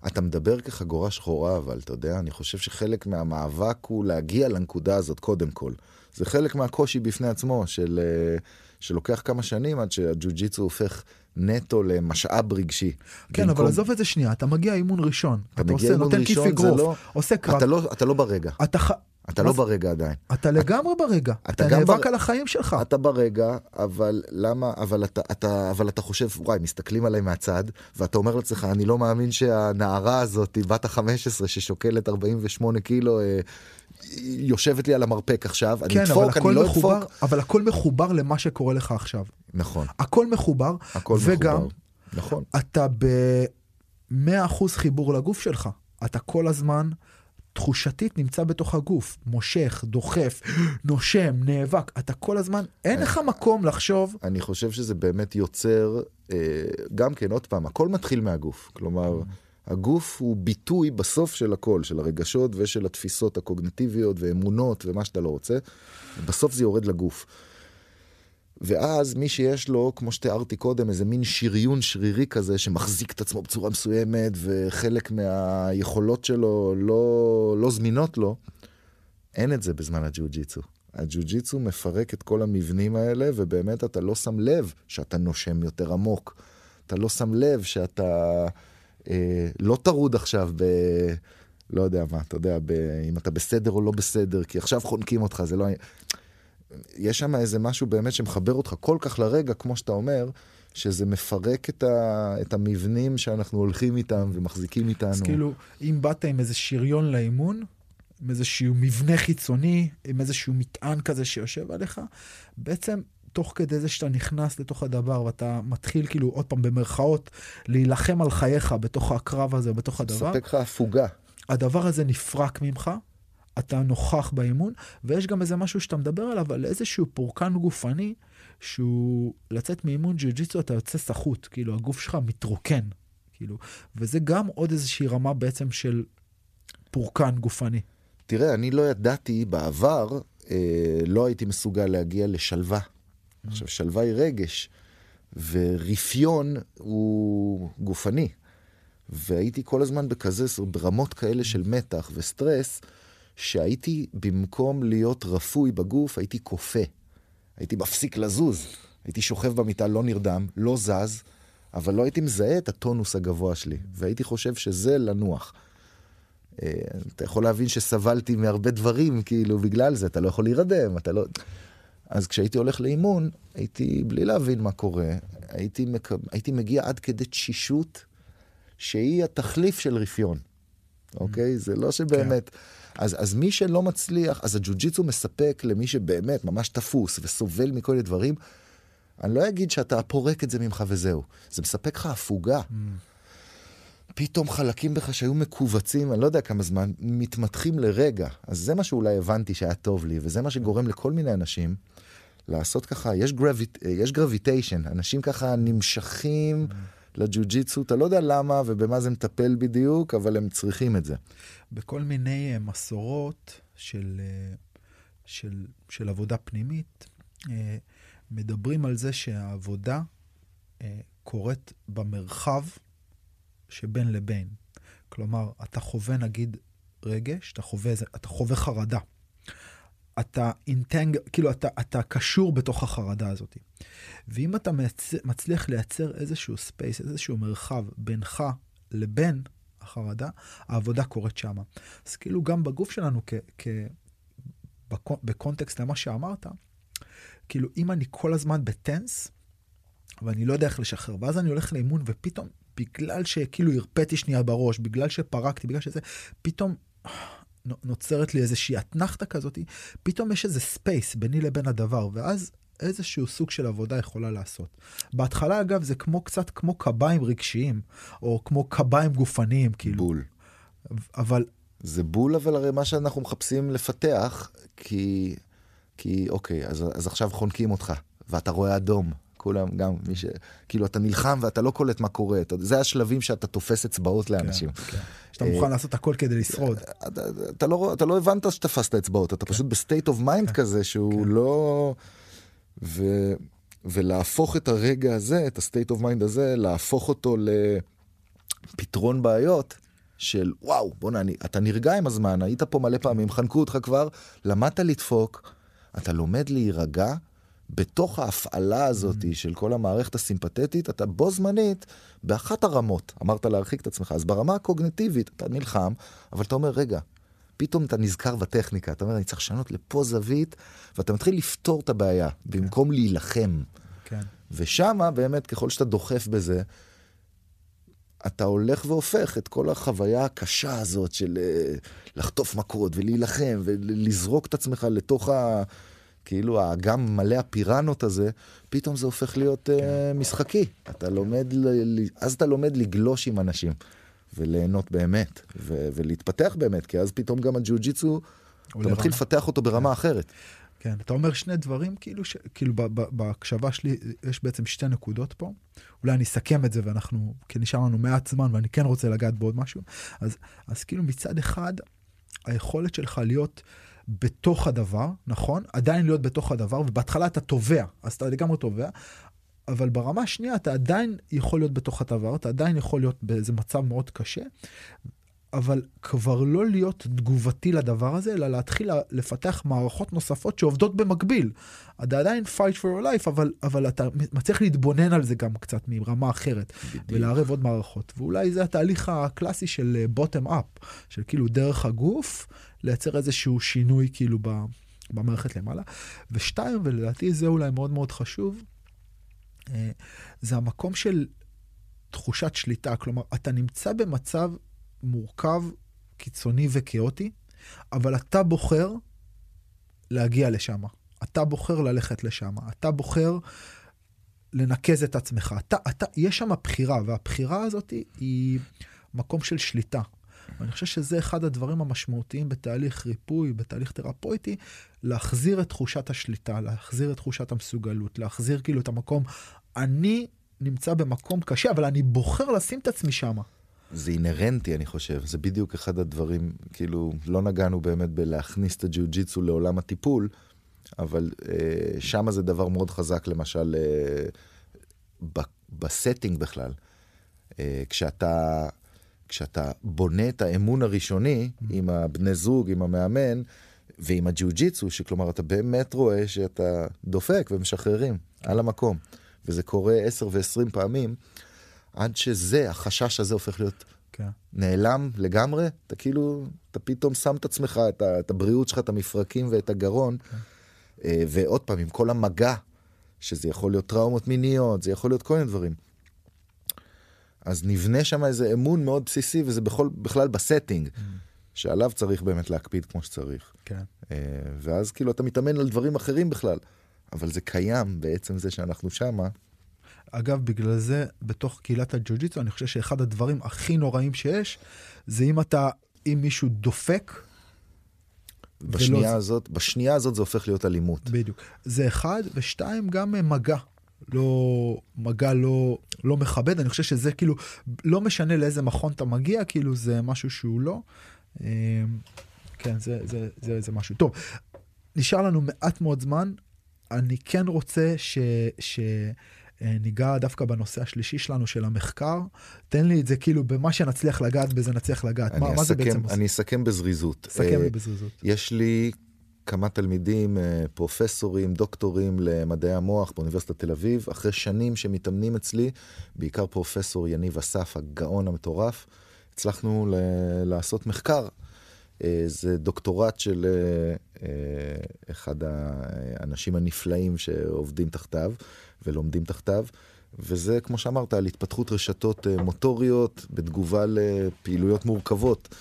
אתה מדבר כחגורה שחורה, אבל אתה יודע, אני חושב שחלק מהמאבק הוא להגיע לנקודה הזאת קודם כל. זה חלק מהקושי בפני עצמו, של, אה, שלוקח כמה שנים עד שהג'ו-ג'יצו הופך נטו למשאב רגשי. כן, במקום... אבל עזוב את זה שנייה, אתה מגיע אימון ראשון. אתה, אתה עושה, נותן כיף אגרוף, לא... עושה קרב. אתה לא, אתה לא ברגע. אתה. אתה לא ברגע עדיין. אתה לגמרי ברגע. אתה נאבק על החיים שלך. אתה ברגע, אבל למה, אבל אתה, אתה, אבל אתה חושב, וואי, מסתכלים עליי מהצד, ואתה אומר לעצמך, אני לא מאמין שהנערה הזאת, בת ה-15 ששוקלת 48 קילו, אה, יושבת לי על המרפק עכשיו, כן, אני אדפוק, אני לא מחובר, אדפוק. אבל הכל מחובר למה שקורה לך עכשיו. נכון. הכל מחובר, הכל וגם, מחובר. נכון. אתה ב-100% חיבור לגוף שלך. אתה כל הזמן... תחושתית נמצא בתוך הגוף, מושך, דוחף, נושם, נאבק, אתה כל הזמן, אין לך מקום לחשוב. אני חושב שזה באמת יוצר, אה, גם כן, עוד פעם, הכל מתחיל מהגוף. כלומר, הגוף הוא ביטוי בסוף של הכל, של הרגשות ושל התפיסות הקוגנטיביות ואמונות ומה שאתה לא רוצה. בסוף זה יורד לגוף. ואז מי שיש לו, כמו שתיארתי קודם, איזה מין שריון שרירי כזה שמחזיק את עצמו בצורה מסוימת, וחלק מהיכולות שלו לא, לא זמינות לו, אין את זה בזמן הג'ו-ג'יצו. הג'ו-ג'יצו מפרק את כל המבנים האלה, ובאמת אתה לא שם לב שאתה נושם יותר עמוק. אתה לא שם לב שאתה אה, לא טרוד עכשיו ב... לא יודע מה, אתה יודע, ב... אם אתה בסדר או לא בסדר, כי עכשיו חונקים אותך, זה לא... יש שם איזה משהו באמת שמחבר אותך כל כך לרגע, כמו שאתה אומר, שזה מפרק את, ה... את המבנים שאנחנו הולכים איתם ומחזיקים איתנו. אז כאילו, אם באת עם איזה שריון לאימון, עם איזשהו מבנה חיצוני, עם איזשהו מטען כזה שיושב עליך, בעצם תוך כדי זה שאתה נכנס לתוך הדבר ואתה מתחיל כאילו עוד פעם במרכאות להילחם על חייך בתוך הקרב הזה, בתוך הדבר. מספק לך הפוגה. הדבר הזה נפרק ממך, אתה נוכח באימון, ויש גם איזה משהו שאתה מדבר עליו, על איזשהו פורקן גופני, שהוא לצאת מאימון ג'ו-ג'יצו אתה יוצא סחוט, כאילו הגוף שלך מתרוקן, כאילו, וזה גם עוד איזושהי רמה בעצם של פורקן גופני. תראה, אני לא ידעתי בעבר, אה, לא הייתי מסוגל להגיע לשלווה. Mm. עכשיו, שלווה היא רגש, ורפיון הוא גופני. והייתי כל הזמן בכזה, ברמות כאלה של מתח וסטרס, שהייתי, במקום להיות רפוי בגוף, הייתי כופה. הייתי מפסיק לזוז. הייתי שוכב במיטה, לא נרדם, לא זז, אבל לא הייתי מזהה את הטונוס הגבוה שלי, והייתי חושב שזה לנוח. אה, אתה יכול להבין שסבלתי מהרבה דברים, כאילו, בגלל זה, אתה לא יכול להירדם, אתה לא... אז כשהייתי הולך לאימון, הייתי, בלי להבין מה קורה, הייתי, מק... הייתי מגיע עד כדי תשישות, שהיא התחליף של רפיון, אוקיי? זה לא שבאמת... כן. אז, אז מי שלא מצליח, אז הג'ו-ג'יצו מספק למי שבאמת ממש תפוס וסובל מכל מיני דברים, אני לא אגיד שאתה פורק את זה ממך וזהו. זה מספק לך הפוגה. Mm. פתאום חלקים בך שהיו מכווצים, אני לא יודע כמה זמן, מתמתחים לרגע. אז זה מה שאולי הבנתי שהיה טוב לי, וזה מה שגורם לכל מיני אנשים לעשות ככה, יש, גרביט, יש גרביטיישן, אנשים ככה נמשכים mm. לג'ו-ג'יצו, אתה לא יודע למה ובמה זה מטפל בדיוק, אבל הם צריכים את זה. בכל מיני אה, מסורות של, אה, של, של עבודה פנימית, אה, מדברים על זה שהעבודה קורית במרחב שבין לבין. כלומר, אתה חווה נגיד רגש, אתה חווה, אתה חווה חרדה. אתה entang, כאילו אתה, אתה קשור בתוך החרדה הזאת. ואם אתה מצ... מצליח לייצר איזשהו space, איזשהו מרחב בינך לבין החרדה, העבודה קורית שם. אז כאילו גם בגוף שלנו. ב context למה שאמרת, כאילו אם אני כל הזמן ב tense, ואני לא יודע איך לשחרר, ואז אני הולך לאימון ופתאום, בגלל שכאילו הרפאתי שנייה בראש, בגלל שפרקתי, בגלל שזה, פתאום נוצרת לי איזושהי אתנחתה כזאת, פתאום יש איזה space ביני לבין הדבר, ואז איזשהו סוג של עבודה יכולה להיעשות. בהתחלה, אגב, זה כמו קצת כמו קביים רגשיים, או כמו קביים גופניים, כאילו. בול. אבל... זה בול, אבל הרי מה שאנחנו מחפשים לפתח, כי, כי אוקיי, אז, אז עכשיו חונקים אותך, ואתה רואה אדום. כולם, גם מי ש... כאילו, אתה נלחם ואתה לא קולט מה קורה. אתה, זה השלבים שאתה תופס אצבעות לאנשים. כן, כן. שאתה מוכן לעשות הכל כדי לשרוד. אתה, אתה, לא, אתה לא הבנת שתפסת אצבעות, אתה כן. פשוט ב state of mind כזה שהוא לא... ו... ולהפוך את הרגע הזה, את ה state of mind הזה, להפוך אותו לפתרון בעיות של וואו, בוא'נה, אתה נרגע עם הזמן, היית פה מלא פעמים, חנקו אותך כבר, למדת לדפוק, אתה לומד להירגע. בתוך ההפעלה הזאת mm. של כל המערכת הסימפתטית, אתה בו זמנית באחת הרמות, אמרת להרחיק את עצמך, אז ברמה הקוגנטיבית אתה נלחם, אבל אתה אומר, רגע, פתאום אתה נזכר בטכניקה, אתה אומר, אני צריך לשנות לפה זווית, ואתה מתחיל לפתור את הבעיה, במקום להילחם. כן. ושמה, באמת, ככל שאתה דוחף בזה, אתה הולך והופך את כל החוויה הקשה הזאת של אה, לחטוף מכות ולהילחם ולזרוק את עצמך לתוך ה... כאילו האגם מלא הפיראנות הזה, פתאום זה הופך להיות כן. uh, משחקי. אתה לומד, ל... אז אתה לומד לגלוש עם אנשים. וליהנות באמת, ו- ולהתפתח באמת, כי אז פתאום גם הג'ו-ג'יצו, אתה מתחיל לפתח אותו ברמה כן. אחרת. כן, אתה אומר שני דברים, כאילו, ש... כאילו בהקשבה שלי יש בעצם שתי נקודות פה. אולי אני אסכם את זה ואנחנו, כי נשאר לנו מעט זמן ואני כן רוצה לגעת בעוד משהו. אז, אז כאילו מצד אחד, היכולת שלך להיות בתוך הדבר, נכון? עדיין להיות בתוך הדבר, ובהתחלה אתה תובע, אז אתה לגמרי תובע, אבל ברמה השנייה אתה עדיין יכול להיות בתוך הדבר, אתה עדיין יכול להיות באיזה מצב מאוד קשה, אבל כבר לא להיות תגובתי לדבר הזה, אלא להתחיל לפתח מערכות נוספות שעובדות במקביל. אתה עדיין fight for your life, אבל, אבל אתה מצליח להתבונן על זה גם קצת מרמה אחרת, בדיוק. ולערב עוד מערכות. ואולי זה התהליך הקלאסי של bottom up, של כאילו דרך הגוף, לייצר איזשהו שינוי כאילו במערכת למעלה. ושתיים, ולדעתי זה אולי מאוד מאוד חשוב, אה, זה המקום של תחושת שליטה. כלומר, אתה נמצא במצב מורכב, קיצוני וכאוטי, אבל אתה בוחר להגיע לשם. אתה בוחר ללכת לשם. אתה בוחר לנקז את עצמך. אתה, אתה, יש שם בחירה, והבחירה הזאת היא מקום של שליטה. ואני חושב שזה אחד הדברים המשמעותיים בתהליך ריפוי, בתהליך תרפויטי, להחזיר את תחושת השליטה, להחזיר את תחושת המסוגלות, להחזיר כאילו את המקום, אני נמצא במקום קשה, אבל אני בוחר לשים את עצמי שם. זה אינהרנטי, אני חושב. זה בדיוק אחד הדברים, כאילו, לא נגענו באמת בלהכניס את הג'יו-ג'יטסו לעולם הטיפול, אבל אה, שם זה דבר מאוד חזק, למשל, אה, ב setting בכלל. אה, כשאתה, כשאתה בונה את האמון הראשוני. עם הבני זוג, עם המאמן, ועם הג'יו-ג'יטסו, שכלומר, אתה באמת רואה שאתה דופק ומשחררים על המקום. וזה קורה 10 ו-20 פעמים, עד שזה, החשש הזה הופך להיות כן. נעלם לגמרי, אתה כאילו, אתה פתאום שם את עצמך, את, ה, את הבריאות שלך, את המפרקים ואת הגרון, כן. אה, ועוד פעם, עם כל המגע, שזה יכול להיות טראומות מיניות, זה יכול להיות כל מיני דברים. אז נבנה שם איזה אמון מאוד בסיסי, וזה בכל, בכלל ב setting, mm. שעליו צריך באמת להקפיד כמו שצריך. כן. אה, ואז כאילו אתה מתאמן על דברים אחרים בכלל. אבל זה קיים בעצם זה שאנחנו שמה. אגב, בגלל זה, בתוך קהילת הג'ו-ג'יצו, אני חושב שאחד הדברים הכי נוראים שיש, זה אם אתה, אם מישהו דופק, בשנייה ולא... הזאת, בשנייה הזאת זה הופך להיות אלימות. בדיוק. זה אחד, ושתיים, גם מגע. לא, מגע לא, לא מכבד, אני חושב שזה כאילו, לא משנה לאיזה מכון אתה מגיע, כאילו זה משהו שהוא לא. אה, כן, זה, זה, זה, זה משהו. טוב, נשאר לנו מעט מאוד זמן, אני כן רוצה ש... ש... ניגע דווקא בנושא השלישי שלנו של המחקר. תן לי את זה כאילו במה שנצליח לגעת בזה נצליח לגעת. מה, אסכם, מה זה בעצם עושה? אני אסכם בזריזות. אסכם uh, בזריזות. יש לי כמה תלמידים, uh, פרופסורים, דוקטורים למדעי המוח באוניברסיטת תל אביב, אחרי שנים שמתאמנים אצלי, בעיקר פרופסור יניב אסף, הגאון המטורף, הצלחנו ל- לעשות מחקר אה, זה דוקטורט של אה, אה, אחד האנשים הנפלאים שעובדים תחתיו ולומדים תחתיו. וזה, כמו שאמרת, על התפתחות רשתות מוטוריות בתגובה לפעילויות מורכבות,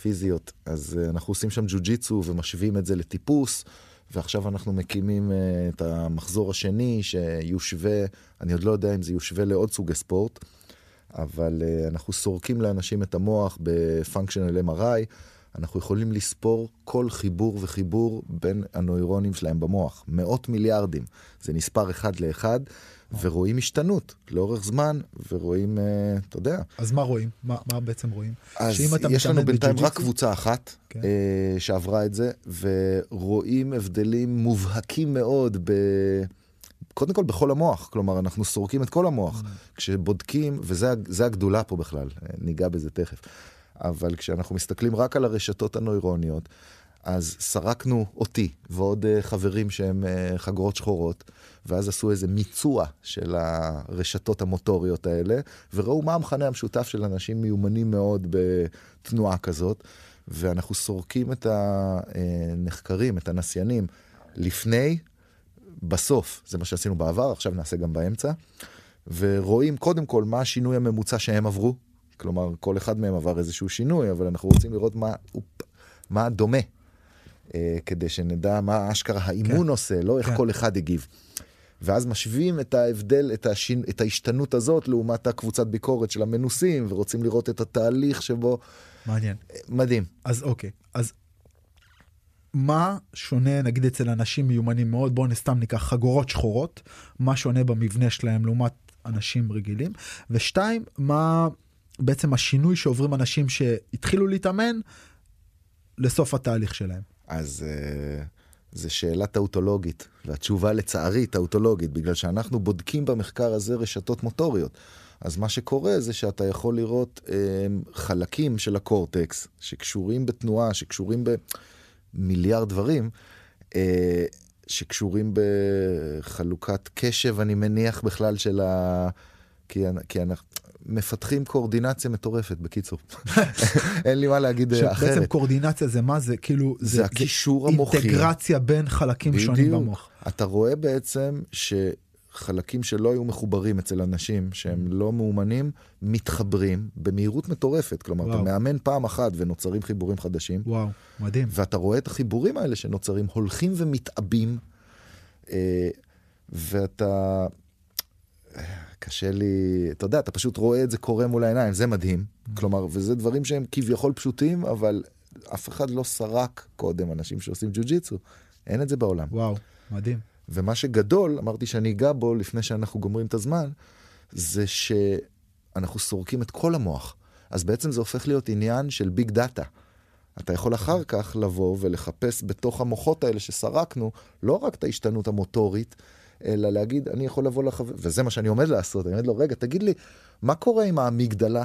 פיזיות. אז אנחנו עושים שם ג'ו-ג'יצו ומשווים את זה לטיפוס, ועכשיו אנחנו מקימים את המחזור השני שיושווה, אני עוד לא יודע אם זה יושווה לעוד סוגי ספורט, אבל אנחנו סורקים לאנשים את המוח בפונקשיונל MRI. אנחנו יכולים לספור כל חיבור וחיבור בין הנוירונים שלהם במוח. מאות מיליארדים. זה נספר אחד לאחד, ורואים השתנות לאורך זמן, ורואים, uh, אתה יודע. אז מה רואים? מה, מה בעצם רואים? אז יש לנו בינתיים רק קבוצה אחת כן. uh, שעברה את זה, ורואים הבדלים מובהקים מאוד ב... קודם כל בכל המוח, כלומר אנחנו סורקים את כל המוח. Mm. כשבודקים, וזה הגדולה פה בכלל, ניגע בזה תכף. אבל כשאנחנו מסתכלים רק על הרשתות הנוירוניות, אז סרקנו אותי ועוד uh, חברים שהם uh, חגורות שחורות, ואז עשו איזה מיצוע של הרשתות המוטוריות האלה, וראו מה המכנה המשותף של אנשים מיומנים מאוד בתנועה כזאת, ואנחנו סורקים את הנחקרים, את הנסיינים, לפני, בסוף, זה מה שעשינו בעבר, עכשיו נעשה גם באמצע, ורואים קודם כל מה השינוי הממוצע שהם עברו, כלומר, כל אחד מהם עבר איזשהו שינוי, אבל אנחנו רוצים לראות מה, מה דומה, אה, כדי שנדע מה אשכרה האימון כן. עושה, לא איך כן. כל אחד הגיב. ואז משווים את ההבדל, את, השין, את ההשתנות הזאת לעומת הקבוצת ביקורת של המנוסים, ורוצים לראות את התהליך שבו... מעניין. מדהים. אז אוקיי, אז מה שונה נגיד אצל אנשים מיומנים מאוד, בואו נסתם ניקח חגורות שחורות, מה שונה במבנה שלהם לעומת אנשים רגילים, ושתיים, מה... בעצם השינוי שעוברים אנשים שהתחילו להתאמן לסוף התהליך שלהם. אז uh, זה שאלה טאוטולוגית, והתשובה לצערי טאוטולוגית, בגלל שאנחנו בודקים במחקר הזה רשתות מוטוריות. אז מה שקורה זה שאתה יכול לראות אה, חלקים של הקורטקס שקשורים בתנועה, שקשורים במיליארד דברים, אה, שקשורים בחלוקת קשב, אני מניח בכלל של ה... כי, כי אנחנו מפתחים קואורדינציה מטורפת, בקיצור. אין לי מה להגיד אחרת. בעצם קואורדינציה זה מה? זה כאילו... זה, זה הקישור המוחי. אינטגרציה בין חלקים בדיוק. שונים במוח. אתה רואה בעצם ש... חלקים שלא היו מחוברים אצל אנשים שהם לא מאומנים, מתחברים במהירות מטורפת. כלומר, וואו. אתה מאמן פעם אחת ונוצרים חיבורים חדשים. וואו, מדהים. ואתה רואה את החיבורים האלה שנוצרים, הולכים ומתעבים, אה, ואתה... קשה לי, אתה יודע, אתה פשוט רואה את זה קורה מול העיניים, זה מדהים. כלומר, וזה דברים שהם כביכול פשוטים, אבל אף אחד לא סרק קודם אנשים שעושים ג'ו-ג'יצו. אין את זה בעולם. וואו, מדהים. ומה שגדול, אמרתי שאני אגע בו לפני שאנחנו גומרים את הזמן, זה שאנחנו סורקים את כל המוח. אז בעצם זה הופך להיות עניין של ביג דאטה. אתה יכול אחר כך לבוא ולחפש בתוך המוחות האלה שסרקנו, לא רק את ההשתנות המוטורית, אלא להגיד, אני יכול לבוא לחבר, וזה מה שאני עומד לעשות, אני אומר לו, רגע, תגיד לי, מה קורה עם האמיגדלה?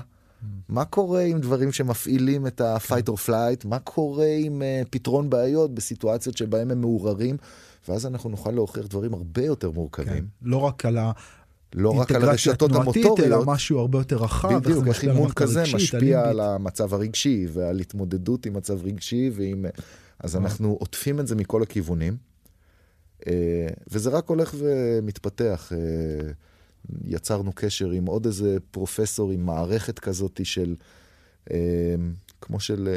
מה קורה עם דברים שמפעילים את ה-fight or flight? מה קורה עם uh, פתרון בעיות בסיטואציות שבהם הם מעורערים? ואז אנחנו נוכל להוכיח דברים הרבה יותר מורכבים. כן, לא רק על ה... לא רק על הרשתות המוטוריות, אלא משהו הרבה יותר רחב. בדיוק, איך אימון כזה משפיע על המצב הרגשי ועל התמודדות עם מצב רגשי ועם... אז אנחנו עוטפים את זה מכל הכיוונים, וזה רק הולך ומתפתח. אה, יצרנו קשר עם עוד איזה פרופסור עם מערכת כזאת של, אה, כמו של,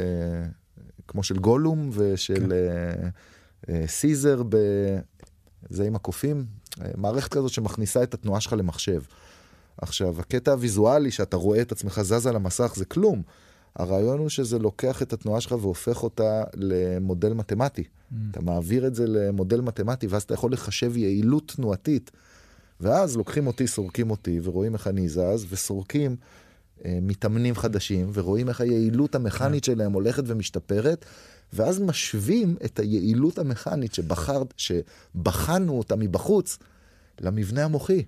כמו של גולום ושל... כן. אה, סיזר, ב... זה עם הקופים, אה, מערכת כזאת שמכניסה את התנועה שלך למחשב. עכשיו, הקטע הוויזואלי שאתה רואה את עצמך זז על המסך זה כלום. הרעיון הוא שזה לוקח את התנועה שלך והופך אותה למודל מתמטי. אתה מעביר את זה למודל מתמטי, ואז אתה יכול לחשב יעילות תנועתית. ואז לוקחים אותי, סורקים אותי, ורואים איך אני זז, וסורקים אה, מתאמנים חדשים, ורואים איך היעילות המכנית כן. שלהם הולכת ומשתפרת, ואז משווים את היעילות המכנית שבחרת, שבחנו אותה מבחוץ, למבנה המוחי.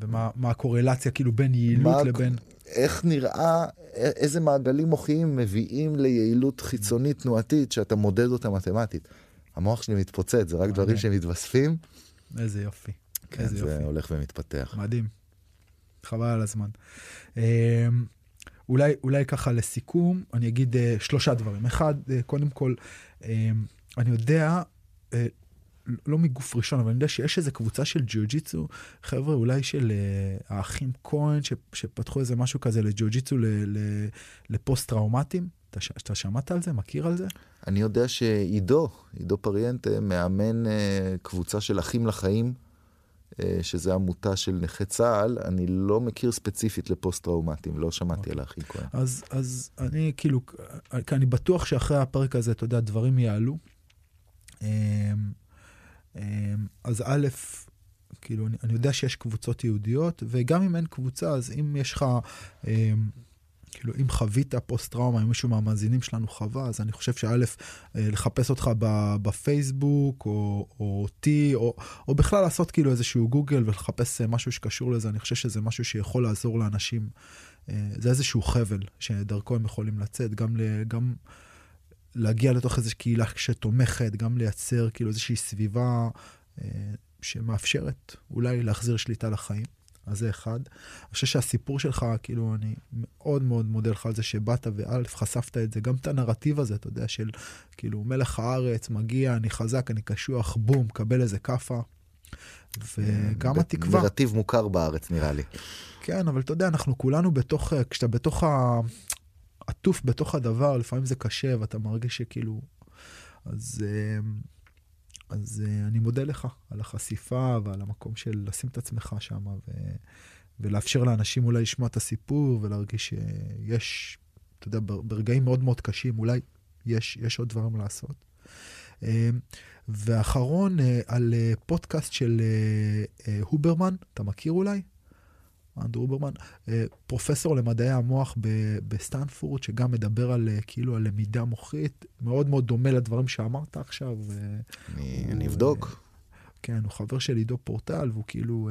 ומה הקורלציה כאילו בין יעילות מה, לבין... איך נראה, איזה מעגלים מוחיים מביאים ליעילות חיצונית תנועתית שאתה מודד אותה מתמטית. המוח שלי מתפוצץ, זה רק דברים שמתווספים. איזה יופי. כן, איזה זה יופי. הולך ומתפתח. מדהים. חבל על הזמן. אמ, אולי, אולי ככה לסיכום, אני אגיד uh, שלושה דברים. אחד, uh, קודם כל, uh, אני יודע, uh, לא מגוף ראשון, אבל אני יודע שיש איזו קבוצה של ג'יוג'יצו, חבר'ה, אולי של uh, האחים כהן, ש, שפתחו איזה משהו כזה לג'יוג'יצו לפוסט-טראומטיים. אתה, אתה שמעת על זה? מכיר על זה? אני יודע שעידו, עידו פריאנטה, מאמן uh, קבוצה של אחים לחיים. אה, שזה עמותה של נכי צה"ל, אני לא מכיר ספציפית לפוסט-טראומטיים, לא שמעתי okay. על האחים כהן. אז, אז אני כאילו, כי אני בטוח שאחרי הפרק הזה, אתה יודע, דברים יעלו. אמ, אז א', כאילו, אני, אני יודע שיש קבוצות יהודיות, וגם אם אין קבוצה, אז אם יש לך... אמ, כאילו, אם חווית פוסט-טראומה, אם מישהו מהמאזינים שלנו חווה, אז אני חושב שא', אה, לחפש אותך בפייסבוק, או, או אותי, או, או בכלל לעשות כאילו איזשהו גוגל ולחפש אה, משהו שקשור לזה, אני חושב שזה משהו שיכול לעזור לאנשים. אה, זה איזשהו חבל שדרכו הם יכולים לצאת, גם, גם להגיע לתוך איזושהי קהילה שתומכת, גם לייצר כאילו איזושהי סביבה שמאפשרת אולי להחזיר שליטה לחיים. אז זה אחד. אני חושב שהסיפור שלך, כאילו, אני מאוד מאוד מודה לך על זה שבאת וא', חשפת את זה, גם את הנרטיב הזה, אתה יודע, של כאילו, מלך הארץ, מגיע, אני חזק, אני קשוח, בום, קבל איזה כאפה. וגם התקווה. נרטיב מוכר בארץ, נראה לי. כן, אבל אתה יודע, אנחנו כולנו בתוך, כשאתה בתוך ה... עטוף בתוך הדבר, לפעמים זה קשה, ואתה מרגיש שכאילו... אז... אז uh, אני מודה לך על החשיפה ועל המקום של לשים את עצמך שם ו... ולאפשר לאנשים אולי לשמוע את הסיפור ולהרגיש שיש, אתה יודע, ברגעים מאוד מאוד קשים, אולי יש, יש עוד דברים לעשות. Uh, ואחרון, uh, על uh, פודקאסט של הוברמן, אתה מכיר אולי? אנדרו הוברמן, אה, פרופסור למדעי המוח בסטנפורד, שגם מדבר על אה, כאילו על למידה מוחית, מאוד מאוד דומה לדברים שאמרת עכשיו. אה, אני, הוא, אני אבדוק. כן, הוא חבר של עידו פורטל, והוא כאילו...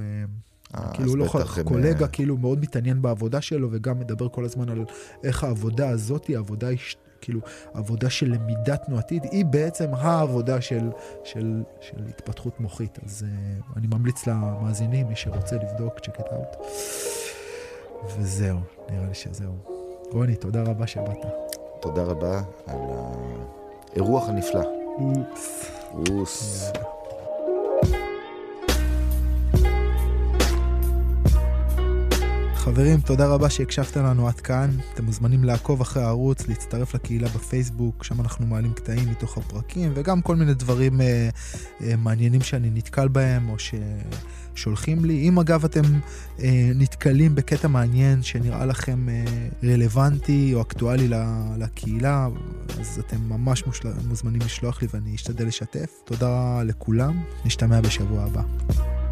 כאילו הוא לא הם, קולגה כאילו מאוד מתעניין בעבודה שלו וגם מדבר כל הזמן על איך העבודה הזאת היא עבודה, איש- כאילו עבודה של למידה תנועתית, היא בעצם העבודה של, של, של התפתחות מוחית. אז uh, אני ממליץ למאזינים, מי שרוצה לבדוק, check it out. וזהו, נראה לי שזהו. רוני, תודה רבה שבאת. תודה רבה על האירוח הנפלא. אופס. אוס. יאללה. חברים, תודה רבה שהקשבתם לנו עד כאן. אתם מוזמנים לעקוב אחרי הערוץ, להצטרף לקהילה בפייסבוק, שם אנחנו מעלים קטעים מתוך הפרקים, וגם כל מיני דברים אה, אה, מעניינים שאני נתקל בהם, או ששולחים לי. אם אגב אתם אה, נתקלים בקטע מעניין שנראה לכם אה, רלוונטי או אקטואלי לקהילה, אז אתם ממש מושל... מוזמנים לשלוח לי ואני אשתדל לשתף. תודה לכולם, נשתמע בשבוע הבא.